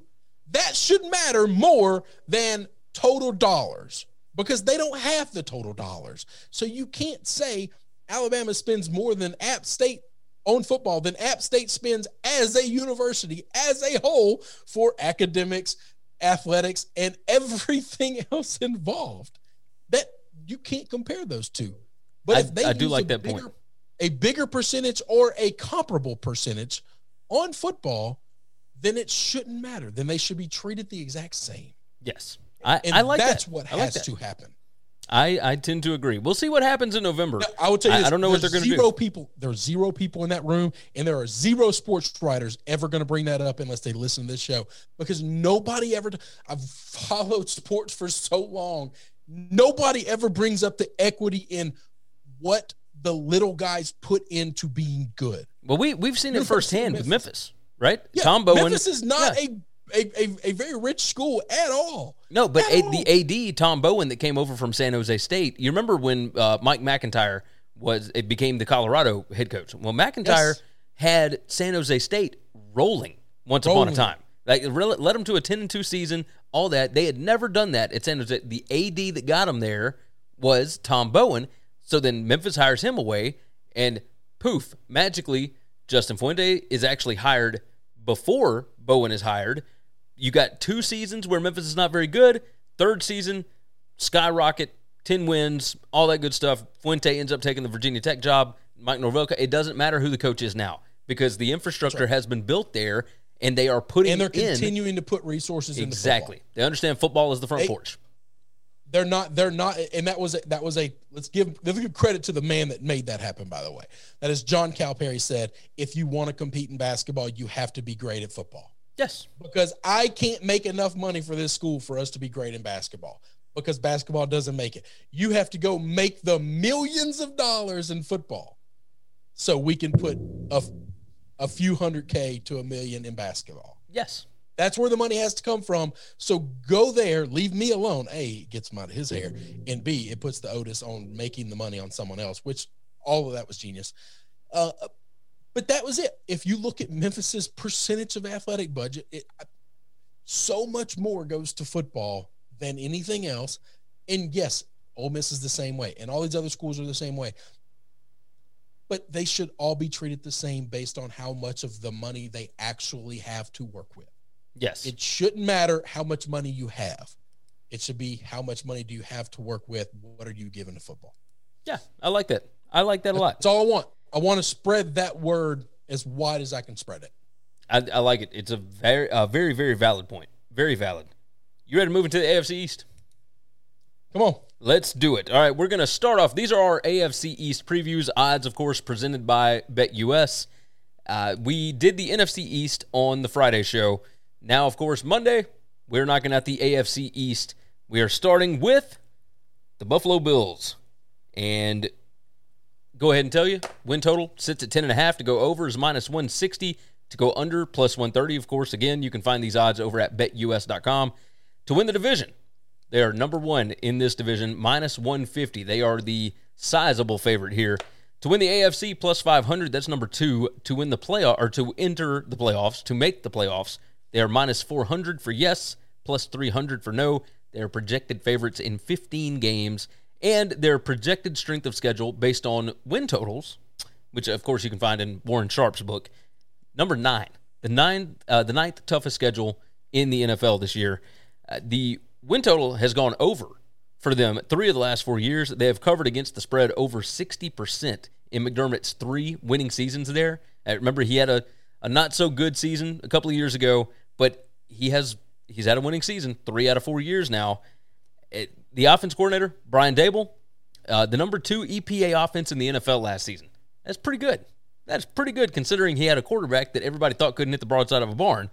that should matter more than total dollars because they don't have the total dollars. So you can't say Alabama spends more than App State on football than App State spends as a university as a whole for academics, athletics, and everything else involved. That you can't compare those two. But I- if they I do like that bigger, point. a bigger percentage or a comparable percentage on football, then it shouldn't matter. Then they should be treated the exact same. Yes. I, And I like that's that. what I like has that. to happen. I, I tend to agree. We'll see what happens in November. Now, I will tell you, I- this, I don't know what they're gonna do. Zero people. There's zero people in that room, and there are zero sports writers ever going to bring that up unless they listen to this show because nobody ever. I've followed sports for so long. Nobody ever brings up the equity in what the little guys put into being good. Well, we we've seen it University of firsthand with Memphis. Memphis, right? Yeah, Tom Bowen. Memphis is not Yeah. a, a, a a very rich school at all. No, but a, all. the AD Tom Bowen that came over from San Jose State. You remember when uh, Mike MacIntyre was it became the Colorado head coach? Well, MacIntyre Yes. had San Jose State rolling once upon a time. Like led them to a ten and two season. All that they had never done that at San Jose. The AD that got them there was Tom Bowen. So then Memphis hires him away, and poof, magically Justin Fuente is actually hired before Bowen is hired. You got two seasons where Memphis is not very good. Third season, skyrocket, 10 wins, all that good stuff. Fuente ends up taking the Virginia Tech job. Mike Norvelka, it doesn't matter who the coach is now because the infrastructure has been built there and they are putting And they're in continuing to put resources into exactly. They understand football is the front They- porch. They're not. They're not. And that was a, that was a. Let's give let's give credit to the man that made that happen. By the way, that is John Calipari said. If you want to compete in basketball, you have to be great at football. Yes. Because I can't make enough money for this school for us to be great in basketball. Because basketball doesn't make it. You have to go make the millions of dollars in football, so we can put a a few hundred k to a million in basketball. Yes. That's where the money has to come from. So go there, leave me alone. A, it gets him out of his hair. And B, it puts the Otis on making the money on someone else, which all of that was genius. Uh, but that was it. If you look at Memphis's percentage of athletic budget, it, so much more goes to football than anything else. And yes, Ole Miss is the same way, and all these other schools are the same way. But they should all be treated the same based on how much of the money they actually have to work with. Yes. It shouldn't matter how much money you have. It should be how much money do you have to work with? What are you giving to football? yeah, I like that. I like that a lot. That's all I want. I want to spread that word as wide as I can spread it. I, I like it. It's a very, a very, very valid point. Very valid. You ready to move into the AFC East? Come on. Let's do it. All right, we're going to start off. These are our AFC East previews. Odds, of course, presented by BetUS. Uh, we did the NFC East on the Friday show. Now, of course, Monday, we're knocking out the AFC East. We are starting with the Buffalo Bills. And go ahead and tell you win total sits at 10.5 to go over is minus 160 to go under plus 130 of course again you can find these odds over at betus.com to win the division they are number one in this division minus 150 they are the sizable favorite here. To win the afc plus 500 that's number two. To win the playoff or to enter the playoffs to make the playoffs they are minus 400 for yes plus 300 for no. They are projected favorites in 15 games and their projected strength of schedule based on win totals, which of course you can find in Warren Sharp's book. Number nine, the nine, uh, the ninth toughest schedule in the NFL this year. Uh, the win total has gone over for them three of the last four years. They have covered against the spread over sixty percent in McDermott's three winning seasons there. Uh, remember, he had a, a not so good season a couple of years ago, but he has he's had a winning season three out of four years now. It, the offense coordinator, Brian Daboll, uh, the number two EPA offense in the NFL last season. That's pretty good. That's pretty good considering he had a quarterback that everybody thought couldn't hit the broadside of a barn.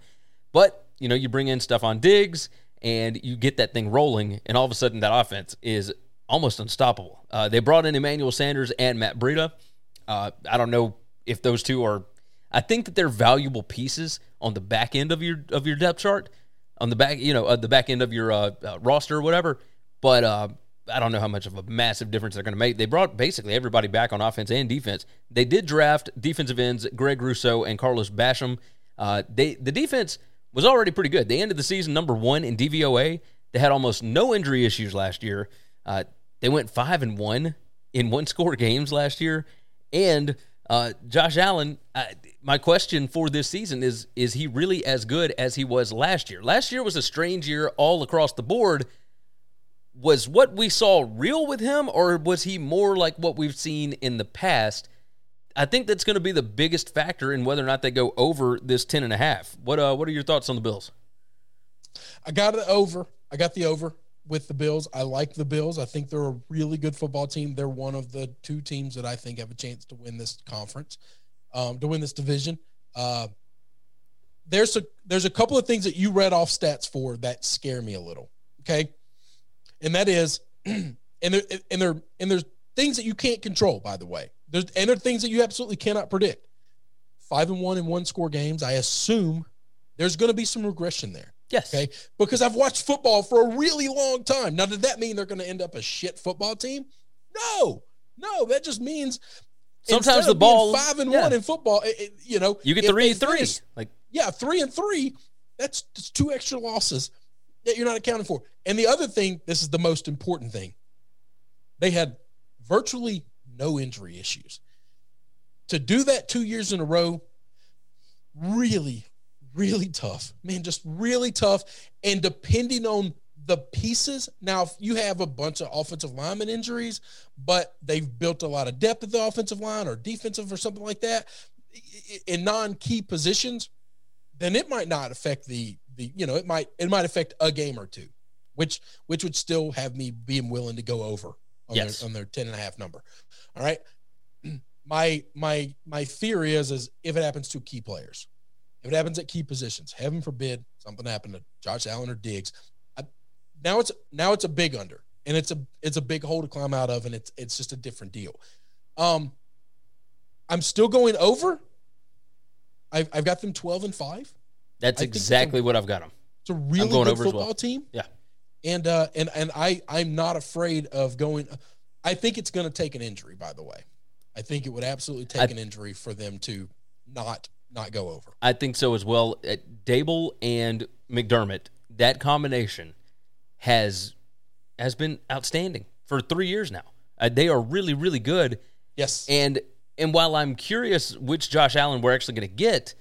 But, you know, you bring in Stefon Diggs and you get that thing rolling, and all of a sudden that offense is almost unstoppable. Uh, they brought in Emmanuel Sanders and Matt Breida. Uh, I don't know if those two are. I think that they're valuable pieces on the back end of your of your depth chart, on the back, you know, uh, the back end of your uh, uh, roster or whatever. But uh, I don't know how much of a massive difference they're going to make. They brought basically everybody back on offense and defense. They did draft defensive ends Greg Rousseau and Carlos Basham. Uh, they the defense was already pretty good. They ended the season number one in DVOA. They had almost no injury issues last year. Uh, they went five and one in one score games last year. And uh, Josh Allen, uh, my question for this season is: Is he really as good as he was last year? Last year was a strange year all across the board was what we saw real with him or was he more like what we've seen in the past i think that's going to be the biggest factor in whether or not they go over this 10 and a half what uh what are your thoughts on the bills I got it over. I got the over with the Bills. I like the Bills. I think they're a really good football team. They're one of the two teams that I think have a chance to win this conference, um, to win this division. Uh, there's a there's a couple of things that you read off stats for that scare me a little. Okay, and that is, and there and there and there's things that you can't control. By the way, there's and there are things that you absolutely cannot predict. Five and one in one score games. I assume there's going to be some regression there. yes Okay. Because I've watched football for a really long time. Now, did that mean they're going to end up a shit football team? No, no. That just means Sometimes the ball- five and yeah. one in football. It, it- you know, you get three and three like yeah, three and three. That's just two extra losses that you're not accounting for. And the other thing, this is the most important thing. They had virtually no injury issues. To do that two years in a row, really, really tough. Man, just really tough. And depending on the pieces, now if you have a bunch of offensive lineman injuries, but they've built a lot of depth at the offensive line or defensive or something like that in non-key positions, then it might not affect the the you know it might it might affect a game or two, which which would still have me being willing to go over on Yes. their on their 10 and a half number. All right. My my my theory is is if it happens to key players, if it happens at key positions, heaven forbid something happened to Josh Allen or Diggs, I, now it's now it's a big under and it's a it's a big hole to climb out of and it's it's just a different deal. Um, I'm still going over. I've I've got them 12 and five. That's I think it's exactly what i've got them It's a really good football well. team. Yeah. And uh and and I I'm not afraid of going I think it's going to take an injury by the way. I think it would absolutely take I- an injury for them to not not go over. i think so as well Uh, daboll and mcdermott that combination has has been outstanding for three years now. Uh, they are really, really good. Yes. And and while I'm curious which Josh Allen we're actually going to get,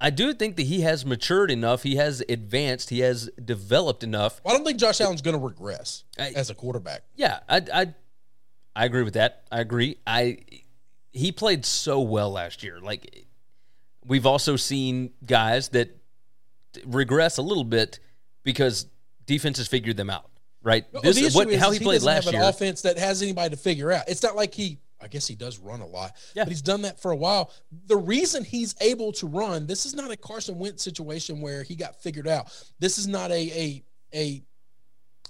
I do think that he has matured enough. He has advanced. He has developed enough. Well, I don't think Josh Allen's going to regress I- as a quarterback. Yeah, I, I I agree with that. I agree. I he played so well last year. Like we've also seen guys that regress a little bit because defenses figured them out. Right? Well, This what is, how is he played last year. offense that has anybody to figure out. It's not like he. I guess he does run a lot, Yeah. but he's done that for a while. The reason he's able to run, this is not a Carson Wentz situation where he got figured out. This is not a a a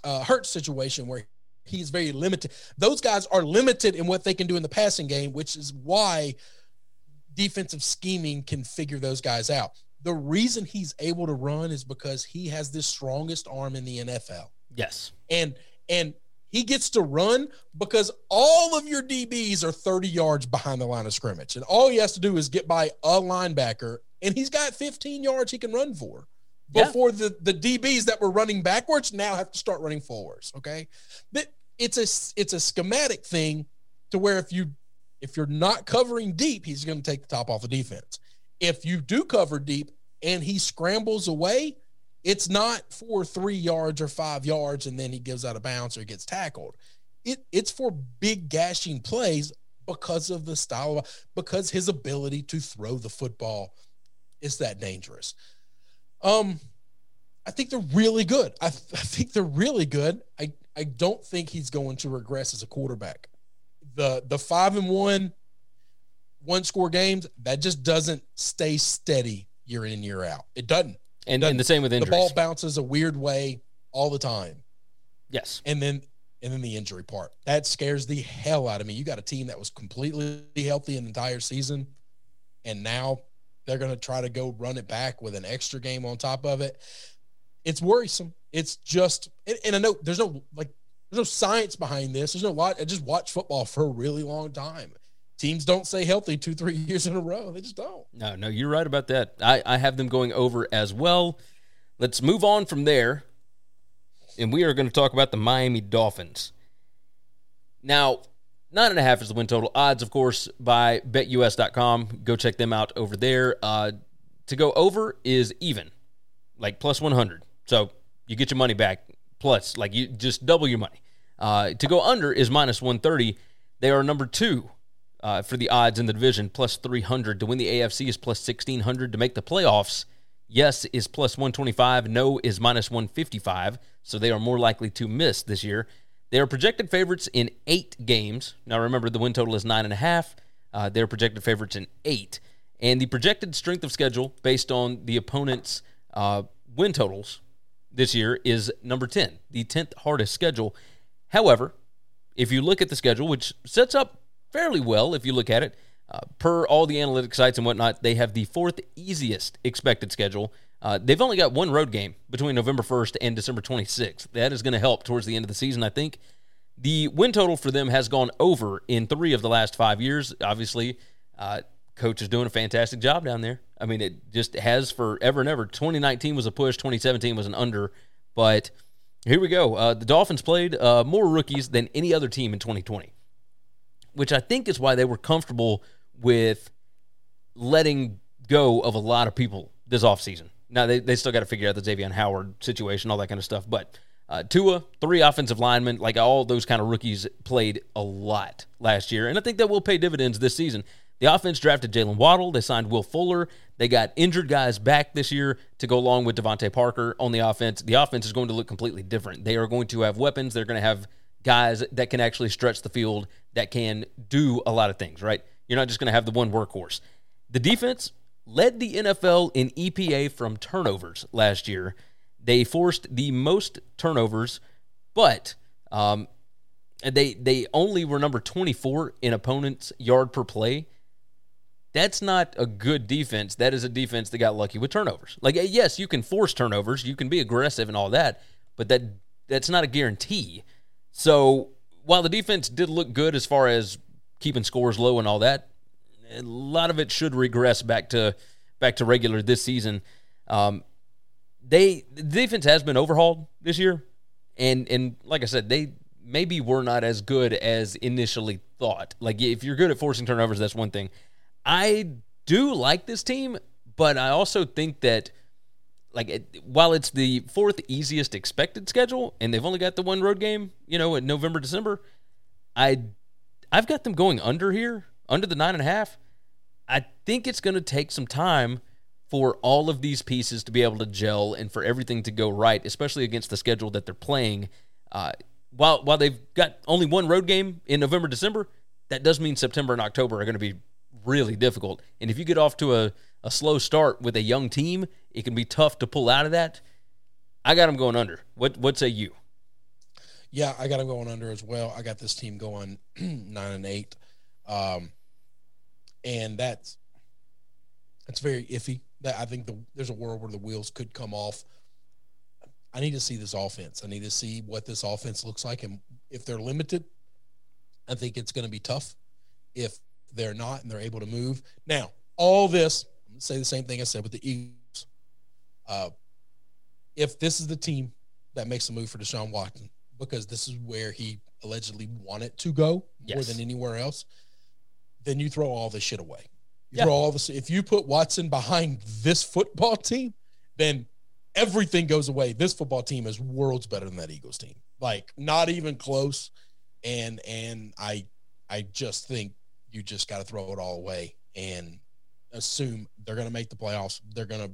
uh, hurt situation where he's very limited. Those guys are limited in what they can do in the passing game, which is why defensive scheming can figure those guys out. The reason he's able to run is because he has the strongest arm in the NFL yes. and and he gets to run because all of your DBs are 30 yards behind the line of scrimmage. And all he has to do is get by a linebacker, and he's got 15 yards he can run for. Yeah. Before the, the DBs that were running backwards now have to start running forwards. Okay. But it's a it's a schematic thing to where if you if you're not covering deep, he's going to take the top off the defense. If you do cover deep and he scrambles away, it's not for three yards or five yards and then he gives out a bounce or gets tackled. It it's for big gashing plays because of the style of because his ability to throw the football is that dangerous. Um, I think they're really good. I, th- I think they're really good. I I don't think he's going to regress as a quarterback. The the five and one one score games that just doesn't stay steady year in year out. It doesn't. And, and the same with injuries. The ball bounces a weird way all the time. yes. And then and then the injury part. That scares the hell out of me. You got a team that was completely healthy an entire season and now they're going to try to go run it back with an extra game on top of it. It's worrisome. It's just and, and I know there's no like there's no science behind this. There's no lot. I just watch football for a really long time. Teams don't stay healthy two, three years in a row. They just don't. No, no, you're right about that. I, I have them going over as well. Let's move on from there. And we are going to talk about the Miami Dolphins. Now, nine and a half is the win total. Odds, of course, by betus.com. Go check them out over there. Uh, to go over is even, like plus 100. So you get your money back plus, like you just double your money. Uh, to go under is minus 130. They are number two uh, for the odds in the division, plus 300. To win the AFC is plus 1600. To make the playoffs, yes is plus 125. No is minus 155. So they are more likely to miss this year. They are projected favorites in eight games. Now remember, the win total is nine and a half. Uh, they're projected favorites in eight. And the projected strength of schedule based on the opponent's uh, win totals this year is number 10, the 10th hardest schedule. However, if you look at the schedule, which sets up fairly well if you look at it, uh, per all the analytic sites and whatnot, they have the fourth easiest expected schedule. Uh, they've only got one road game between November 1st and December 26th. That is going to help towards the end of the season, I think. The win total for them has gone over in three of the last five years. Obviously, uh, coach is doing a fantastic job down there. I mean, it just has forever and ever. 2019 was a push, 2017 was an under, but here we go. Uh, the Dolphins played uh, more rookies than any other team in 2020, which I think is why they were comfortable with letting go of a lot of people this offseason. Now, they, they still got to figure out the Xavier Howard situation, all that kind of stuff. But uh, Tua, three offensive linemen, like all those kind of rookies played a lot last year. And I think that will pay dividends this season. The offense drafted Jaylen Waddle. They signed Will Fuller. They got injured guys back this year to go along with DeVante Parker on the offense. The offense is going to look completely different. They are going to have weapons. They're going to have guys that can actually stretch the field, that can do a lot of things, right? You're not just going to have the one workhorse. The defense led the NFL in EPA from turnovers last year. They forced the most turnovers, but um, they they only were number 24 in opponents' yard per play. That's not a good defense. That is a defense that got lucky with turnovers. Like yes, you can force turnovers, you can be aggressive and all that, but that that's not a guarantee. So while the defense did look good as far as keeping scores low and all that, a lot of it should regress back to back to regular this season. Um, they the defense has been overhauled this year, and and like I said, they maybe we're not as good as initially thought. Like if you're good at forcing turnovers, that's one thing. I do like this team, but I also think that like it, while it's the fourth easiest expected schedule and they've only got the one road game, you know, in November, December, I I've got them going under here, under the nine and a half. I think it's going to take some time for all of these pieces to be able to gel and for everything to go right, especially against the schedule that they're playing. Uh, while while they've got only one road game in November, December, that does mean September and October are going to be really difficult. And if you get off to a, a slow start with a young team, it can be tough to pull out of that. I got them going under. What what say you? Yeah, I got them going under as well. I got this team going nine and eight, um, and that's that's very iffy. That I think the, there's a world where the wheels could come off. I need to see this offense. I need to see what this offense looks like, and if they're limited, I think it's going to be tough. If they're not and they're able to move, now all this, say the same thing I said with the Eagles. Uh, if this is the team that makes a move for Deshaun Watson, because this is where he allegedly wanted to go more Yes. than anywhere else, then you throw all this shit away. You Yeah. throw all this. If you put Watson behind this football team, then everything goes away. This football team is worlds better than that Eagles team. Like not even close. And and I I just think you just got to throw it all away and assume they're going to make the playoffs. They're going to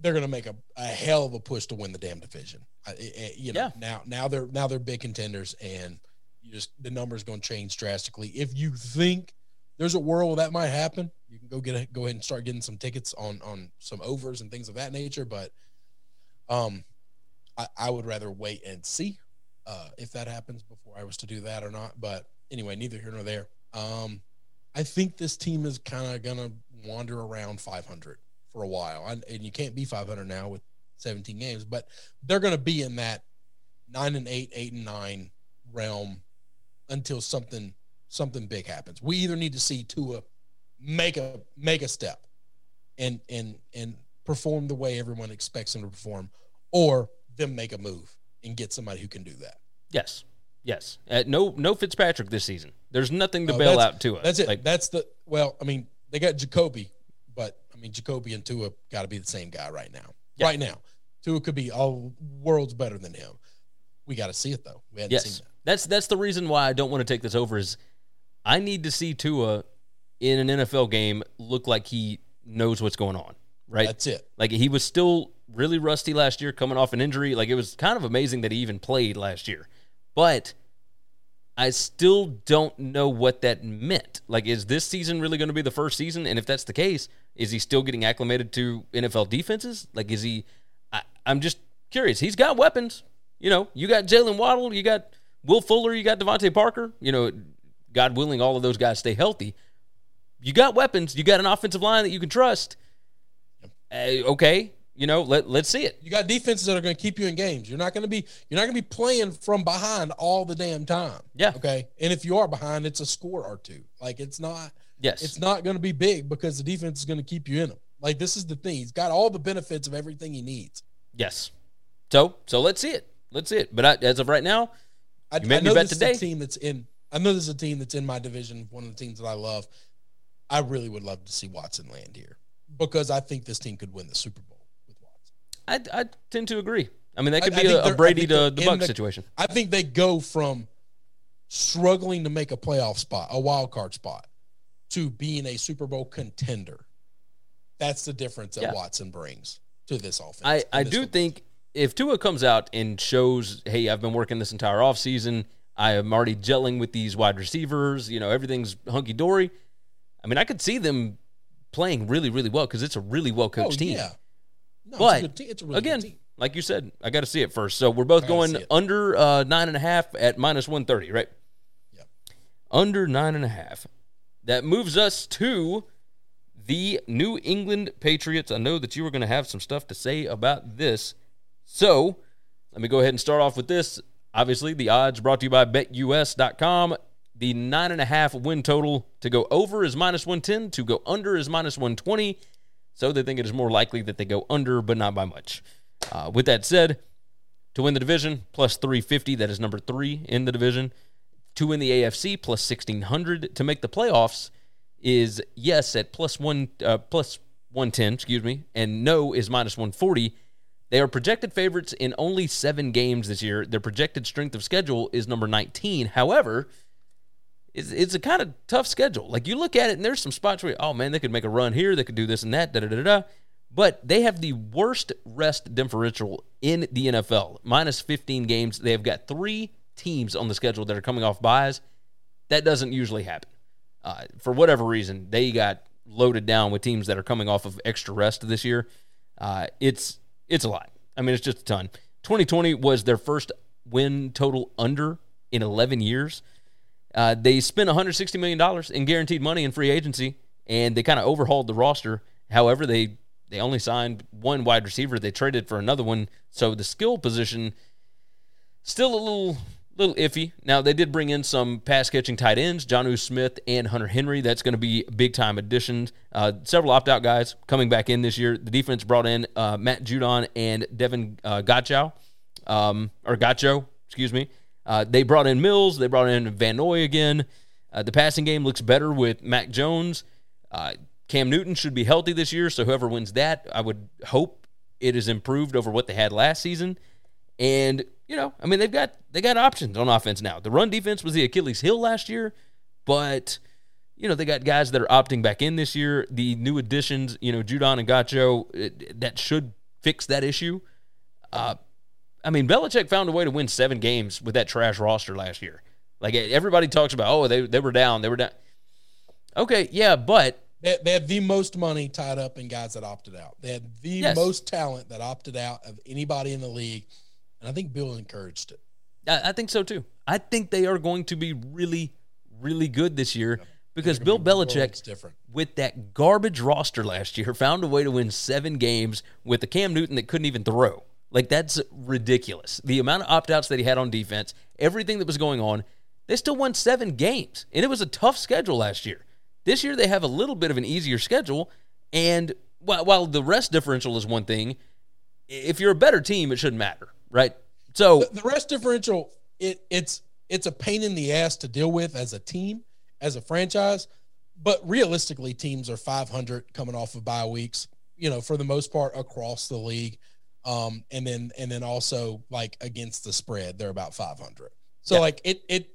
they're going to make a, a hell of a push to win the damn division. I, I- you know, Yeah. now now they're now they're big contenders and you just the numbers going to change drastically. If you think there's a world that might happen, you can go get a, go ahead and start getting some tickets on on some overs and things of that nature, but um I, I would rather wait and see uh, if that happens before I was to do that or not. But anyway, neither here nor there. Um, I think this team is kind of gonna wander around 500 for a while, and, and you can't be 500 now with 17 games, but they're gonna be in that nine and eight, eight and nine realm until something something big happens. We either need to see Tua make a make a step and and and perform the way everyone expects him to perform, or them make a move and get somebody who can do that. Yes. Yes. Uh, no no Fitzpatrick this season. There's nothing to No, bail out to it. That's it. Like, that's the well. I mean, they got Jacoby, but I mean, Jacoby and Tua got to be the same guy right now. Yeah. Right now, Tua could be all worlds better than him. We got to see it though. We hadn't yes. seen that. That's that's the reason why I don't want to take this over is I need to see Tua in an NFL game look like he knows what's going on. Right? That's it. Like he was still really rusty last year, coming off an injury. Like it was kind of amazing that he even played last year. But I still don't know what that meant. Like, is this season really going to be the first season? And if that's the case, is he still getting acclimated to NFL defenses? Like, is he? I, I'm just curious. He's got weapons. You know, you got Jaylen Waddle, you got Will Fuller, you got DeVante Parker. You know, God willing, all of those guys stay healthy. You got weapons. You got an offensive line that you can trust. Uh, okay, you know, let let's see it. You got defenses that are going to keep you in games. You're not going to be you're not going to be playing from behind all the damn time. Yeah. Okay. And if you are behind, it's a score or two. Like it's not Yes. it's not going to be big because the defense is going to keep you in them. Like this is the thing. He's got all the benefits of everything he needs. Yes. So so let's see it. Let's see it. But I, as of right now, I, You made I know bet this today. is a team that's in. I know this is a team that's in my division. One of the teams that I love. I really would love to see Watson land here because I think this team could win the Super Bowl. I, I tend to agree. I mean, that could I be think a, a I Brady to the in Bucks situation. I think they go from struggling to make a playoff spot, a wild card spot, to being a Super Bowl contender. That's the difference that Yeah. Watson brings to this offense. I, I do think if Tua comes out and shows, hey, I've been working this entire offseason, I am already gelling with these wide receivers, you know, everything's hunky dory. I mean, I could see them playing really, really well because it's a really well coached Oh, team. Yeah. No, But it's a good team. It's a really again, like you said, I got to see it first. So we're both going under uh, nine and a half at minus one thirty, right? Yep. Under nine and a half. That moves us to the New England Patriots. I know that you were going to have some stuff to say about this, so let me go ahead and start off with this. Obviously, the odds brought to you by BetUS.com. The nine and a half win total to go over is minus 110, to go under is minus 120. So they think it is more likely that they go under, but not by much. Uh, with that said, To win the division, plus 350. That is number three in the division. To win the AFC, plus 1600. To make the playoffs is yes at plus one, uh, plus 110, excuse me, and no is minus 140. They are projected favorites in only seven games this year. Their projected strength of schedule is number 19. However, it's, it's a kind of tough schedule. Like you look at it, and there's some spots where, oh man, they could make a run here, they could do this and that, da da da da. But they have the worst rest differential in the NFL, minus 15 games. They have got three teams on the schedule that are coming off byes. That doesn't usually happen. Uh, for whatever reason, they got loaded down with teams that are coming off of extra rest this year. Uh, it's it's a lot. I mean, it's just a ton. 2020 was their first win total under in 11 years. Uh, they spent 160 million dollars in guaranteed money in free agency, and they kind of overhauled the roster. However, they they only signed one wide receiver. They traded for another one, so the skill position still a little little iffy. Now they did bring in some pass catching tight ends, Jonnu Smith and Hunter Henry. That's going to be big time additions. Uh, several opt out guys coming back in this year. The defense brought in uh, Matt Judon and Devin uh, um, or Godchaux, excuse me. Uh, they brought in Mills. They brought in Van Noy again. Uh, the passing game looks better with Mac Jones. Uh, Cam Newton should be healthy this year, so whoever wins that, I would hope it is improved over what they had last season. And you know, I mean, they've got they got options on offense now. The run defense was the Achilles heel last year, but you know they got guys that are opting back in this year. The new additions, you know, Judon and Godchaux, that should fix that issue. Uh, I mean, Belichick found a way to win seven games with that trash roster last year. Like everybody talks about, oh, they they were down, they were down. Okay, yeah, but they, they had the most money tied up in guys that opted out. They had the Yes. most talent that opted out of anybody in the league, and I think Bill encouraged it. I, I think so too. I think they are going to be really, really good this year because Bill be Belichick, different. with that garbage roster last year, found a way to win seven games with a Cam Newton that couldn't even throw. Like that's ridiculous. The amount of opt outs that he had on defense, everything that was going on, they still won seven games, and it was a tough schedule last year. This year they have a little bit of an easier schedule, and while, while the rest differential is one thing, if you're a better team, it shouldn't matter, right? So The, the rest differential, it it's it's a pain in the ass to deal with as a team, as a franchise. But realistically, teams are 500 coming off of bye weeks. You know, for the most part across the league, um, and then and then also like against the spread, they're about 500. So Yeah. like it it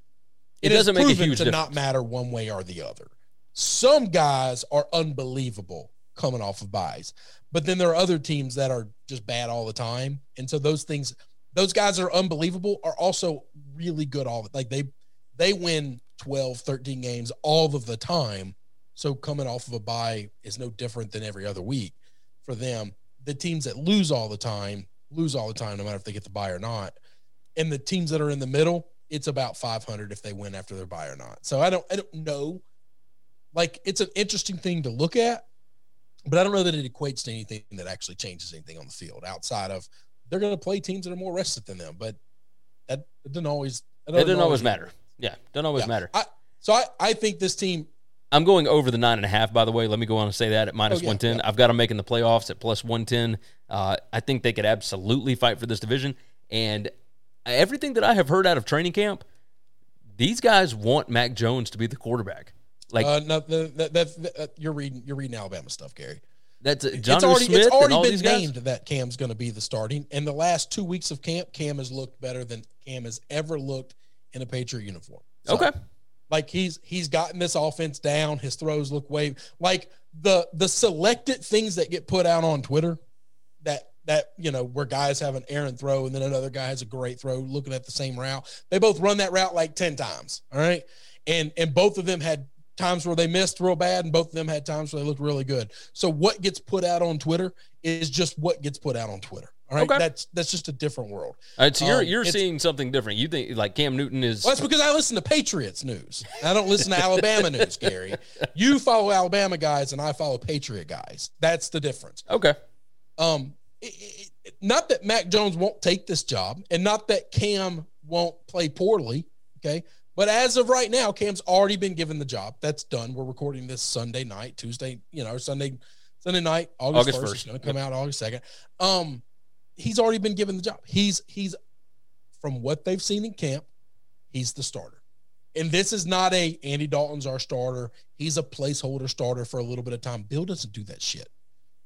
it doesn't make a huge to not matter one way or the other. Some guys are unbelievable coming off of byes, but then there are other teams that are just bad all the time, and so those things, those guys are unbelievable are also really good all the like they they win 12, 13 games all of the time. So coming off of a bye is no different than every other week for them. The teams that lose all the time lose all the time, no matter if they get the bye or not. And the teams that are in the middle, it's about 500 if they win after their bye or not. So I don't, I don't know. Like it's an interesting thing to look at, but I don't know that it equates to anything that actually changes anything on the field outside of they're going to play teams that are more rested than them. But that doesn't always. it doesn't always matter. Yeah, doesn't always Yeah. matter. I, so I, I think this team I'm going over the nine and a half. By the way, let me go on and say that at minus Oh, yeah, one ten. yeah. I've got them making the playoffs at plus one ten. Uh, I think they could absolutely fight for this division. And everything that I have heard out of training camp, these guys want Mac Jones to be the quarterback. Like uh, no, the, that, that, that, you're reading you're reading Alabama stuff, Gary. that's uh, it's already Smith it's already been named that Cam's going to be the starting. And the last two weeks of camp, Cam has looked better than Cam has ever looked in a Patriot uniform. So, Okay, like he's he's gotten this offense down. His throws look way like the the selected things that get put out on Twitter. That that you know where guys have an errant throw and then another guy has a great throw looking at the same route. They both run that route like ten times. All right, and and both of them had times where they missed real bad, and both of them had times where they looked really good. So what gets put out on Twitter is just what gets put out on Twitter. All right, Okay. that's that's just a different world. all right. So you're Um, you're seeing something different. You think like Cam Newton is Well, that's because I listen to Patriots news. I don't listen to Alabama news, Gary. You follow Alabama guys, and I follow Patriot guys. That's the difference. okay. Um, it- it- it- not that Mac Jones won't take this job, and not that Cam won't play poorly. Okay, but as of right now, Cam's already been given the job. That's done. We're recording this Sunday night, Tuesday, you know, Sunday, Sunday night, August August first. 1st. It's going to come out August second. Um, he's already been given the job. He's he's from what they've seen in camp, he's the starter. And this is not a Andy Dalton's our starter. He's a placeholder starter for a little bit of time. Bill doesn't do that shit.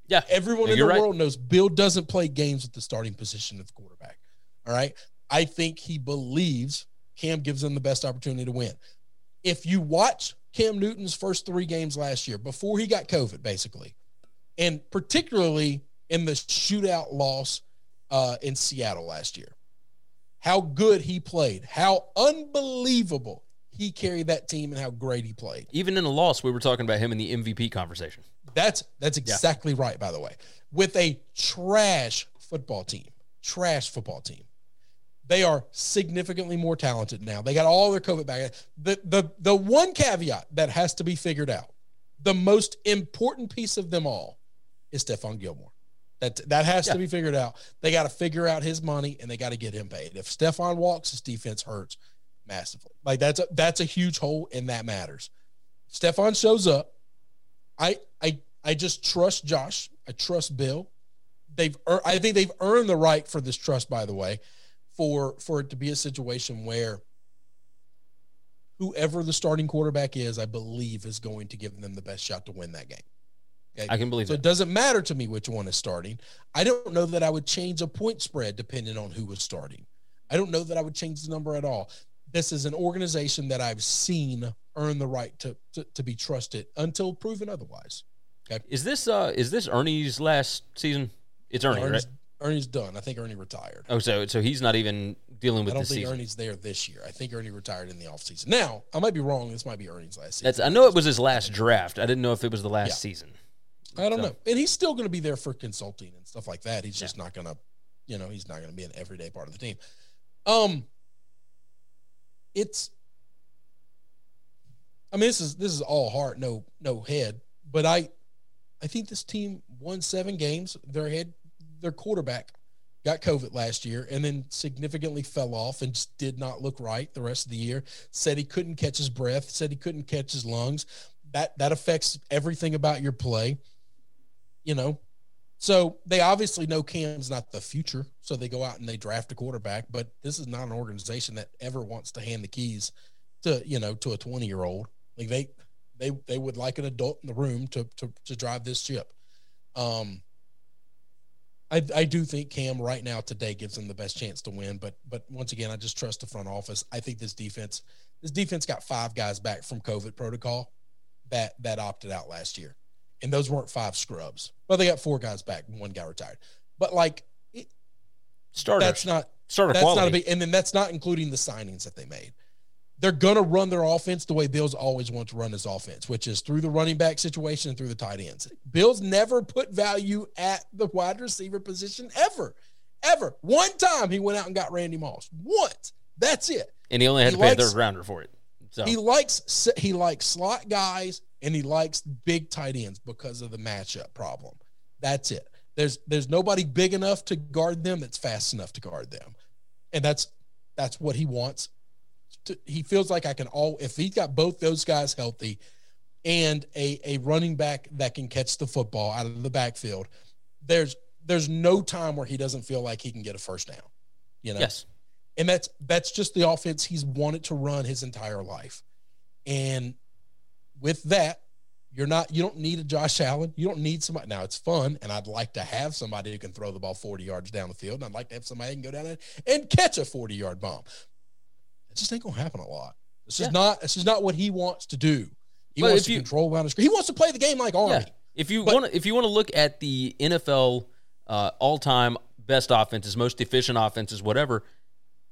Yeah. Everyone Yeah, in the right. world knows Bill doesn't play games with the starting position of the quarterback. All right. I think he believes Cam gives him the best opportunity to win. If you watch Cam Newton's first three games last year, before he got COVID, basically, and particularly in the shootout loss uh, in Seattle last year, how good he played, how unbelievable he carried that team, and how great he played. Even in a loss, we were talking about him in the MVP conversation. That's that's exactly right. By the way, with a trash football team, trash football team, they are significantly more talented now. They got all their COVID back. The the the one caveat that has to be figured out, the most important piece of them all, is Stephon Gilmore. That that has Yeah. to be figured out. They got to figure out his money and they got to get him paid. If Stephon walks, his defense hurts massively. Like that's a that's a huge hole, and that matters. Stephon shows up. I I I just trust Josh. I trust Bill. They've I think they've earned the right for this trust. By the way, for for it to be a situation where whoever the starting quarterback is, I believe, is going to give them the best shot to win that game. Okay? I can believe it. So that. it doesn't matter to me which one is starting. I don't know that I would change a point spread depending on who was starting. I don't know that I would change the number at all. This is an organization that I've seen earn the right to to, to be trusted until proven otherwise. Okay. Is this uh is this Ernie's last season? It's Ernie, Ernie's, right? Ernie's done. I think Ernie retired. Oh, so so he's not even dealing with I don't this think season. Ernie's there this year. I think Ernie retired in the offseason. Now, I might be wrong. This might be Ernie's last season. That's I know it was his last draft. I didn't know if it was the last Yeah. season. I don't So- know. And he's still going to be there for consulting and stuff like that. He's just not going to, you know, he's not going to be an everyday part of the team. Um, it's, I mean, this is this is all heart, no no head. But I, I think this team won seven games. Their head, their quarterback, got COVID last year and then significantly fell off and just did not look right the rest of the year. Said he couldn't catch his breath. Said he couldn't catch his lungs. That that affects everything about your play you know. So they obviously know Cam's not the future, so they go out and they draft a quarterback. But this is not an organization that ever wants to hand the keys to you know to a twenty year old. Like they they they would like an adult in the room to to to drive this ship. Um, I I do think Cam right now today gives them the best chance to win. But but once again, I just trust the front office. I think this defense this defense got five guys back from COVID protocol that that opted out last year and those weren't five scrubs. Well, they got four guys back, and one guy retired. But like, it, Starters. that's not starter that's quality. not a big, and then that's not including the signings that they made. They're gonna run their offense the way Bills always want to run his offense, which is through the running back situation and through the tight ends. Bills never put value at the wide receiver position ever, ever. One time he went out and got Randy Moss. Once. That's it. and he only had he to pay likes- a third rounder for it. So He likes he likes slot guys and he likes big tight ends because of the matchup problem. That's it. There's there's nobody big enough to guard them that's fast enough to guard them, and that's that's what he wants. To, he feels like I can all if he's got both those guys healthy, and a a running back that can catch the football out of the backfield. There's there's no time where he doesn't feel like he can get a first down. You know, yes, and that's that's just the offense he's wanted to run his entire life. And with that, you're not you don't need a Josh Allen. You don't need somebody. Now it's fun, and I'd like to have somebody who can throw the ball 40 yards down the field. And I'd like to have somebody who can go down there and catch a 40 yard bomb. It just ain't gonna happen a lot. This Yeah. not. this is not what he wants to do. He But wants to you- control around the screen. He wants to play the game like Army. yeah. If you want to, if you want to look at the NFL uh, all-time best offenses, most efficient offenses, whatever,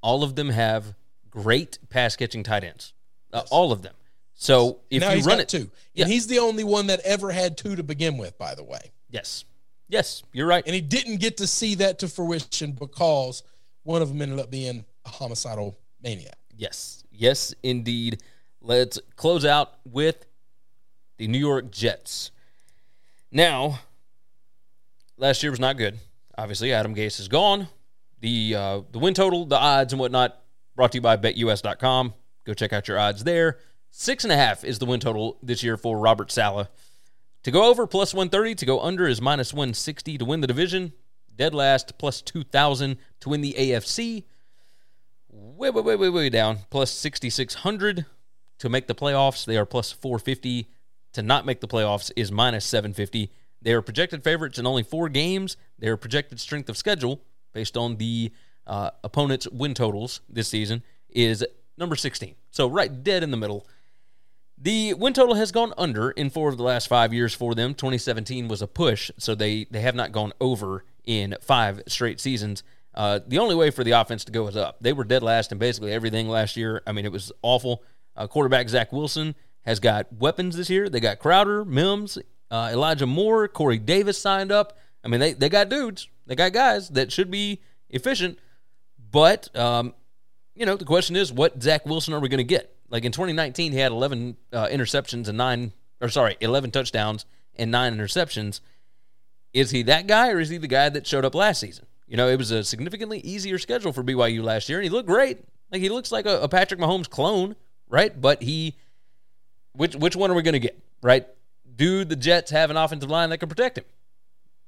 all of them have great pass catching tight ends. Uh, all of them. So if now you run it, two, Yeah. and he's the only one that ever had two to begin with. By the way. yes, yes, you're right. and he didn't get to see that to fruition because one of them ended up being a homicidal maniac. Yes, yes, indeed. Let's close out with the New York Jets. Now, last year was not good. Obviously, Adam Gase is gone. The uh, the win total, the odds, and whatnot, brought to you by BetUS.com. Go check out your odds there. Six and a half is the win total this year for Robert Saleh. To go over plus 130, to go under is minus 160 to win the division. Dead last plus 2,000 to win the AFC. way, way, way, way, way down, plus 6,600 to make the playoffs. They are plus 450 to not make the playoffs is minus 750. They are projected favorites in only four games. Their projected strength of schedule, based on the uh, opponent's win totals this season, is number 16. So right dead in the middle. The win total has gone under in four of the last five years for them. 2017 was a push, so they, they have not gone over in five straight seasons. Uh, the only way for the offense to go is up. They were dead last in basically everything last year. I mean, it was awful. Uh, quarterback Zach Wilson has got weapons this year. They got Crowder, Mims, uh, Elijah Moore, Corey Davis signed up. I mean, they, they got dudes, they got guys that should be efficient. But, um, you know, the question is, what Zach Wilson are we going to get? Like in 2019, he had 11 uh, interceptions and nine, or sorry, 11 touchdowns and nine interceptions. Is he that guy, or is he the guy that showed up last season? You know, it was a significantly easier schedule for BYU last year, and he looked great. Like he looks like a, a Patrick Mahomes clone, right? But he, which which one are we going to get, right? Do the Jets have an offensive line that can protect him?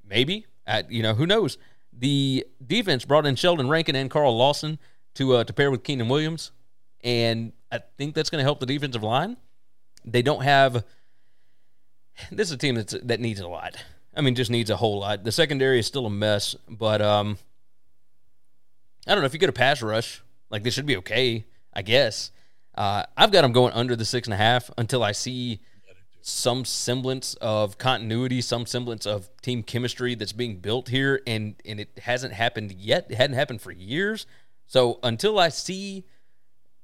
Maybe. At, you know, who knows? The defense brought in Sheldon Rankin and Carl Lawson to uh, to pair with Quinnen Williams, and I think that's going to help the defensive line. They don't have. This is a team that's that needs a lot. I mean, just needs a whole lot. The secondary is still a mess, but um, I don't know if you get a pass rush, like this should be okay, I guess. Uh, I've got them going under the six and a half until I see some semblance of continuity, some semblance of team chemistry that's being built here, and and it hasn't happened yet. It hadn't happened for years. So until I see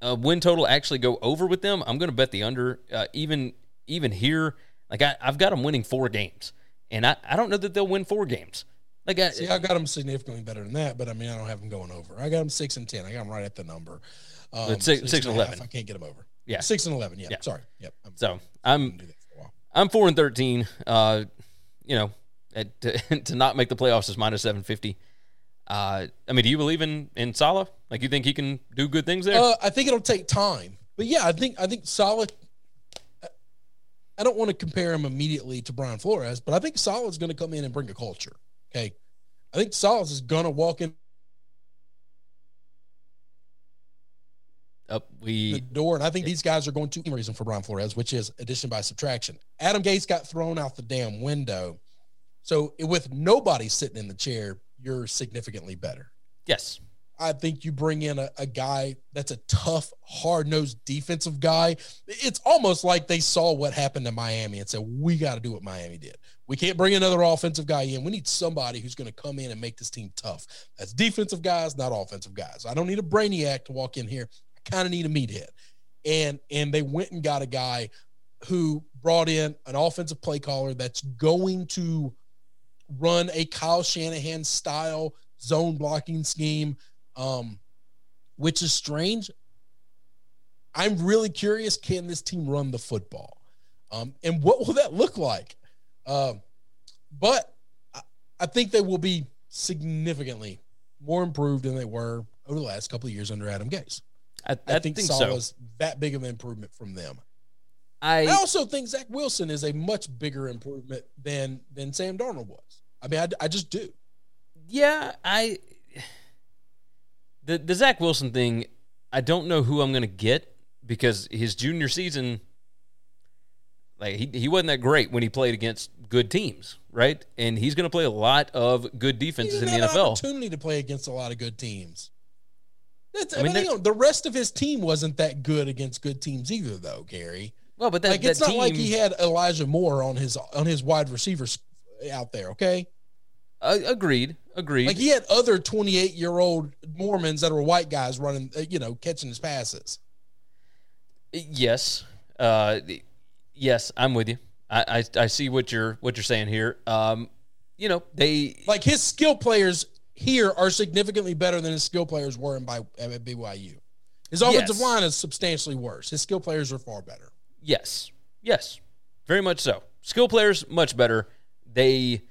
a win total actually go over with them, I'm going to bet the under. Uh, even even here, like I, I've got them winning four games, and I, I don't know that they'll win four games. Like I, See, I got them significantly better than that, but I mean, I don't have them going over. I got them six and ten. I got them right at the number. Um, But six- six and a half, 11. I can't get them over. Yeah. six and eleven. Yeah, Yeah. sorry. Yep. I'm, so I'm I'm four and thirteen. Uh, you know, at, to, to not make the playoffs is minus seven fifty. Uh, I mean, do you believe in in Saleh? Like, you think he can do good things there? Uh, I think it'll take time, but yeah, I think I think Saleh. I don't want to compare him immediately to Brian Flores, but I think Saleh's going to come in and bring a culture. Okay, I think Solid is going to walk in Up the we door, and I think these guys are going to reason for Brian Flores, which is addition by subtraction. Adam Gase got thrown out the damn window, so with nobody sitting in the chair, you're significantly better. yes. I think you bring in a, a guy that's a tough, hard nosed defensive guy. It's almost like they saw what happened to Miami and said, we got to do what Miami did. We can't bring another offensive guy in. We need somebody who's going to come in and make this team tough. That's defensive guys, not offensive guys. I don't need a brainiac to walk in here. Kind of need a meathead. And and they went and got a guy who brought in an offensive play caller that's going to run a Kyle Shanahan style zone blocking scheme um, which is strange. I'm really curious can this team run the football? Um, and what will that look like? Um, but I, I think they will be significantly more improved than they were over the last couple of years under Adam Gase. I, I, I think, think so. Saleh's that big of an improvement from them. I I also think Zach Wilson is a much bigger improvement than than Sam Darnold was. I mean, I, I just do. yeah I the the Zach Wilson thing. I don't know who I'm going to get because his junior season, like he he wasn't that great when he played against good teams, right? And he's going to play a lot of good defenses in the NFL. opportunity to play against a lot of good teams. That's, I I mean, mean, hang on. the rest of his team wasn't that good against good teams either, though, Gary. Well, but that, like it's that not team, like he had Elijah Moore on his on his wide receivers out there. Okay, uh, agreed, agreed. like he had other twenty eight year old Mormons that were white guys running, uh, you know, catching his passes. Yes. Uh, yes, I'm with you. I, I I see what you're what you're saying here. Um, you know, they Like his skill players here are significantly better than his skill players were in by at BYU. His offensive Yes. line is substantially worse. His skill players are far better. yes, yes, very much so. Skill players much better. They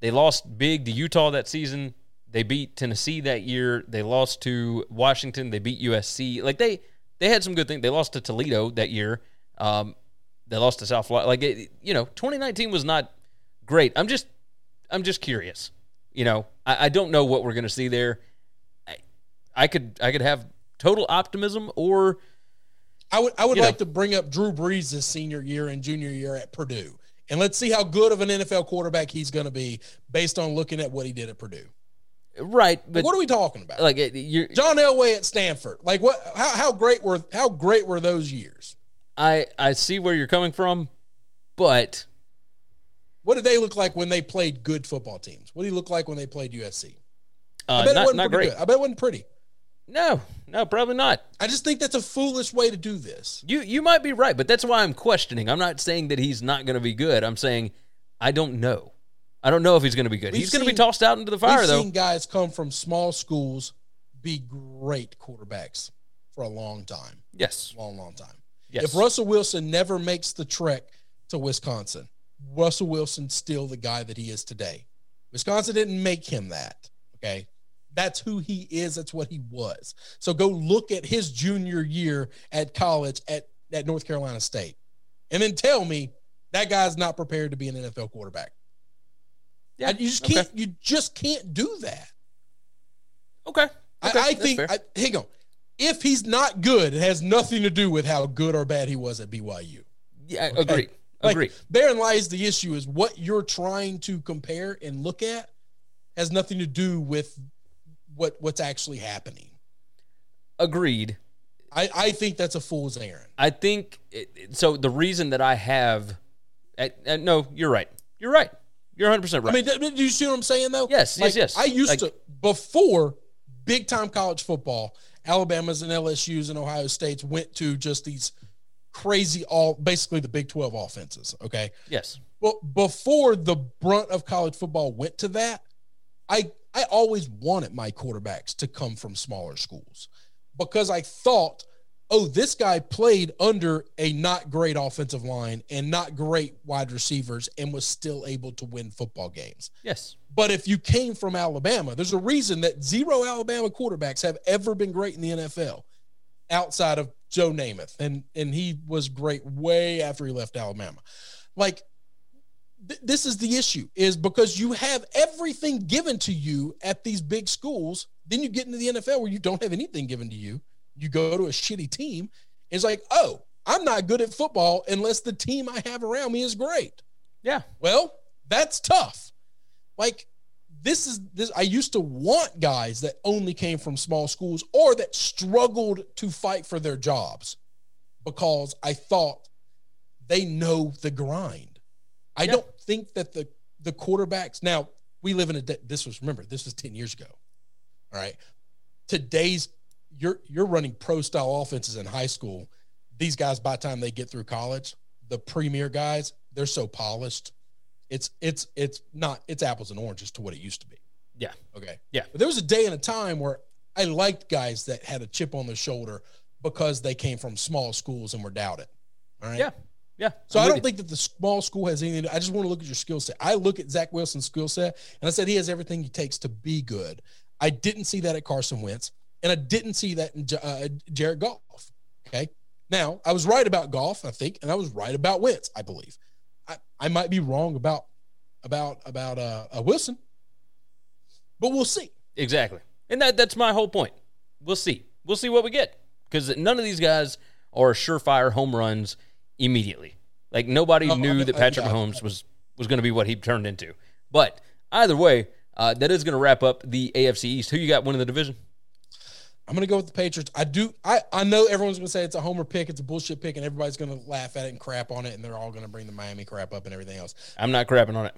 they lost big to Utah that season. They beat Tennessee that year. They lost to Washington. They beat USC. Like they they had some good things. They lost to Toledo that year. Um, they lost to South Florida. Like it, you know, 2019 was not great. I'm just I'm just curious. You know, I, I don't know what we're going to see there. I, I could I could have total optimism or I would I would You know. like to bring up Drew Brees' senior year and junior year at Purdue, and let's see how good of an NFL quarterback he's going to be based on looking at what he did at Purdue. right, but what are we talking about? like it- you're, John Elway at Stanford. Like what? How, how great were how great were those years? I I see where you're coming from, but What did they look like when they played good football teams? What did he look like when they played USC? I uh, bet it not wasn't not pretty great. good. I bet it wasn't pretty. No, no, probably not. I just think that's a foolish way to do this. You you might be right, but that's why I'm questioning. I'm not saying that he's not going to be good. I'm saying I don't know. I don't know if he's going to be good. We've he's going to be tossed out into the fire We've though. seen guys come from small schools be great quarterbacks for a long time. yes. long, long time. Yes. If Russell Wilson never makes the trek to Wisconsin, Russell Wilson's still the guy that he is today. Wisconsin didn't make him that. Okay. That's who he is. That's what he was. So go look at his junior year at college at, at North Carolina State and then tell me that guy's not prepared to be an NFL quarterback. Yeah. you just can't, you just can't do that. Okay. I, Okay, I that's think. I, hang on. If he's not good, it has nothing to do with how good or bad he was at BYU. yeah, Okay? agreed. Like, Agreed. Therein lies the issue is what you're trying to compare and look at has nothing to do with what what's actually happening. Agreed. I, I think that's a fool's errand. I think it, so. The reason that I have, uh, uh, no, you're right. You're right. You're 100 percent right. I mean, th- do you see what I'm saying though? Yes, yes, Like, yes. I used Like- to before big time college football, Alabama's and LSU's and Ohio State's went to just these crazy all basically the Big 12 offenses. Okay. yes. Well, before the brunt of college football went to that, I I always wanted my quarterbacks to come from smaller schools because I thought, oh, this guy played under a not great offensive line and not great wide receivers and was still able to win football games. Yes. But if you came from Alabama, there's a reason that zero Alabama quarterbacks have ever been great in the NFL outside of Joe Namath. And and he was great way after he left Alabama. Like th- this is the issue is because you have everything given to you at these big schools, then you get into the NFL where you don't have anything given to you. You go to a shitty team. It's like, "Oh, I'm not good at football unless the team I have around me is great." Yeah. Well, that's tough. Like this is this I used to want guys that only came from small schools or that struggled to fight for their jobs because I thought they know the grind. I Yeah. don't think that the the quarterbacks now we live in a this was remember this was 10 years ago. All right. Today's you're you're running pro style offenses in high school. These guys by the time they get through college, the premier guys, they're so polished. It's it's it's not it's apples and oranges to what it used to be. Yeah. Okay. Yeah. But there was a day and a time where I liked guys that had a chip on their shoulder because they came from small schools and were doubted. All right. Yeah. Yeah. So I'm I don't think that the small school has anything. To, I just want to look at your skill set. I look at Zach Wilson's skill set, and I said he has everything he takes to be good. I didn't see that at Carson Wentz, and I didn't see that in uh, Jared Goff. Okay. Now I was right about Goff, I think, and I was right about Wentz, I believe. I, I might be wrong about about about uh, uh, Wilson, but we'll see. Exactly. And that that's my whole point. We'll see. We'll see what we get. Because none of these guys are surefire home runs immediately. Like nobody Oh, I knew know- that Patrick yeah. Mahomes was was going to be what he turned into. But either way, uh, that is going to wrap up the AFC East. Who you got winning the division? I'm gonna go with the Patriots. I do. I I know everyone's gonna say it's a homer pick, it's a bullshit pick, and everybody's gonna laugh at it and crap on it, and they're all gonna bring the Miami crap up and everything else. I'm not crapping on it.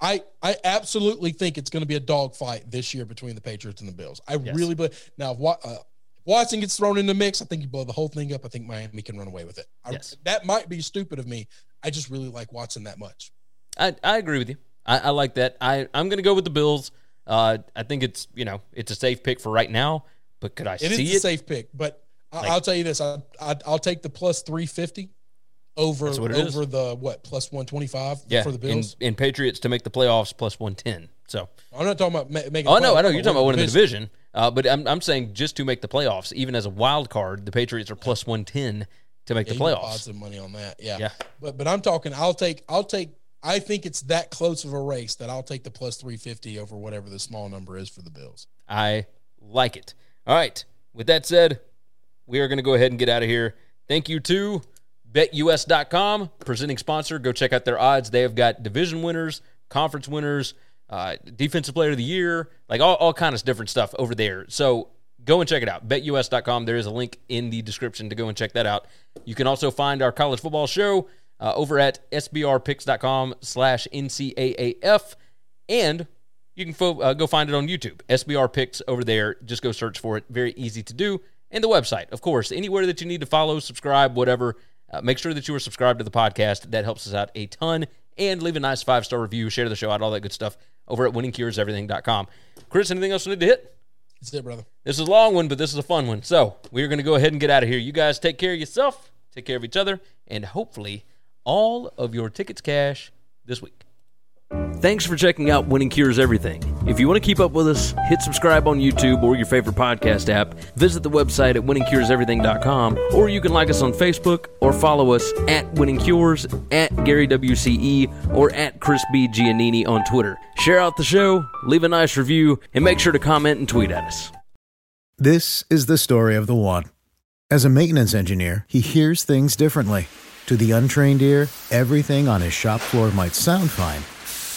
I I absolutely think it's going to be a dogfight this year between the Patriots and the Bills. I Yes. really believe. Now, if Wa- uh, Watson gets thrown in the mix, I think you blow the whole thing up. I think Miami can run away with it. I, Yes. That might be stupid of me. I just really like Watson that much. I, I agree with you. I, I like that. I, I'm going to go with the Bills. Uh, I think it's you know it's a safe pick for right now. But could I see it? It is see a it? safe pick, but I, Like- I'll tell you this: I, I I'll take the plus three fifty over it is. over the what plus one twenty five yeah, for the Bills. in Patriots to make the playoffs plus 110. So I'm not talking about ma- making. Oh, no, I know. You're talking about winning the division. Uh, but I'm, I'm saying just to make the playoffs, even as a wild card, the Patriots are plus 110 to make Yeah, the playoffs. odds some money on that. Yeah. Yeah. But but I'm talking. I'll take. I'll take. I think it's that close of a race that I'll take the plus three fifty over whatever the small number is for the Bills. I like it. All right. With that said, we are going to go ahead and get out of here. Thank you to BetUS.com, presenting sponsor. Go check out their odds. They have got division winners, conference winners, uh, defensive player of the year, like all, all kinds of different stuff over there. So go and check it out. BetUS.com. There is a link in the description to go and check that out. You can also find our college football show uh, over at sbrpicks.com slash NCAAF. And you can fo- uh, go find it on YouTube. SBR Picks over there. Just go search for it. Very easy to do. And the website, of course, anywhere that you need to follow, subscribe, whatever. Uh, make sure that you are subscribed to the podcast. That helps us out a ton. And leave a nice five star review, share the show out, all that good stuff over at winningcureseverything.com. Chris, anything else we need to hit? That's it, brother. This is a long one, but this is a fun one. So we are going to go ahead and get out of here. You guys take care of yourself, take care of each other, and hopefully all of your tickets cash this week. Thanks for checking out Winning Cures Everything. If you want to keep up with us, hit subscribe on YouTube or your favorite podcast app. Visit the website at winningcureseverything.com, or you can like us on Facebook or follow us at Winning Cures, at Gary WCE, or at Chris B. Giannini on Twitter. Share out the show, leave a nice review, and make sure to comment and tweet at us. This is the story of the one. As a maintenance engineer, he hears things differently. To the untrained ear, everything on his shop floor might sound fine,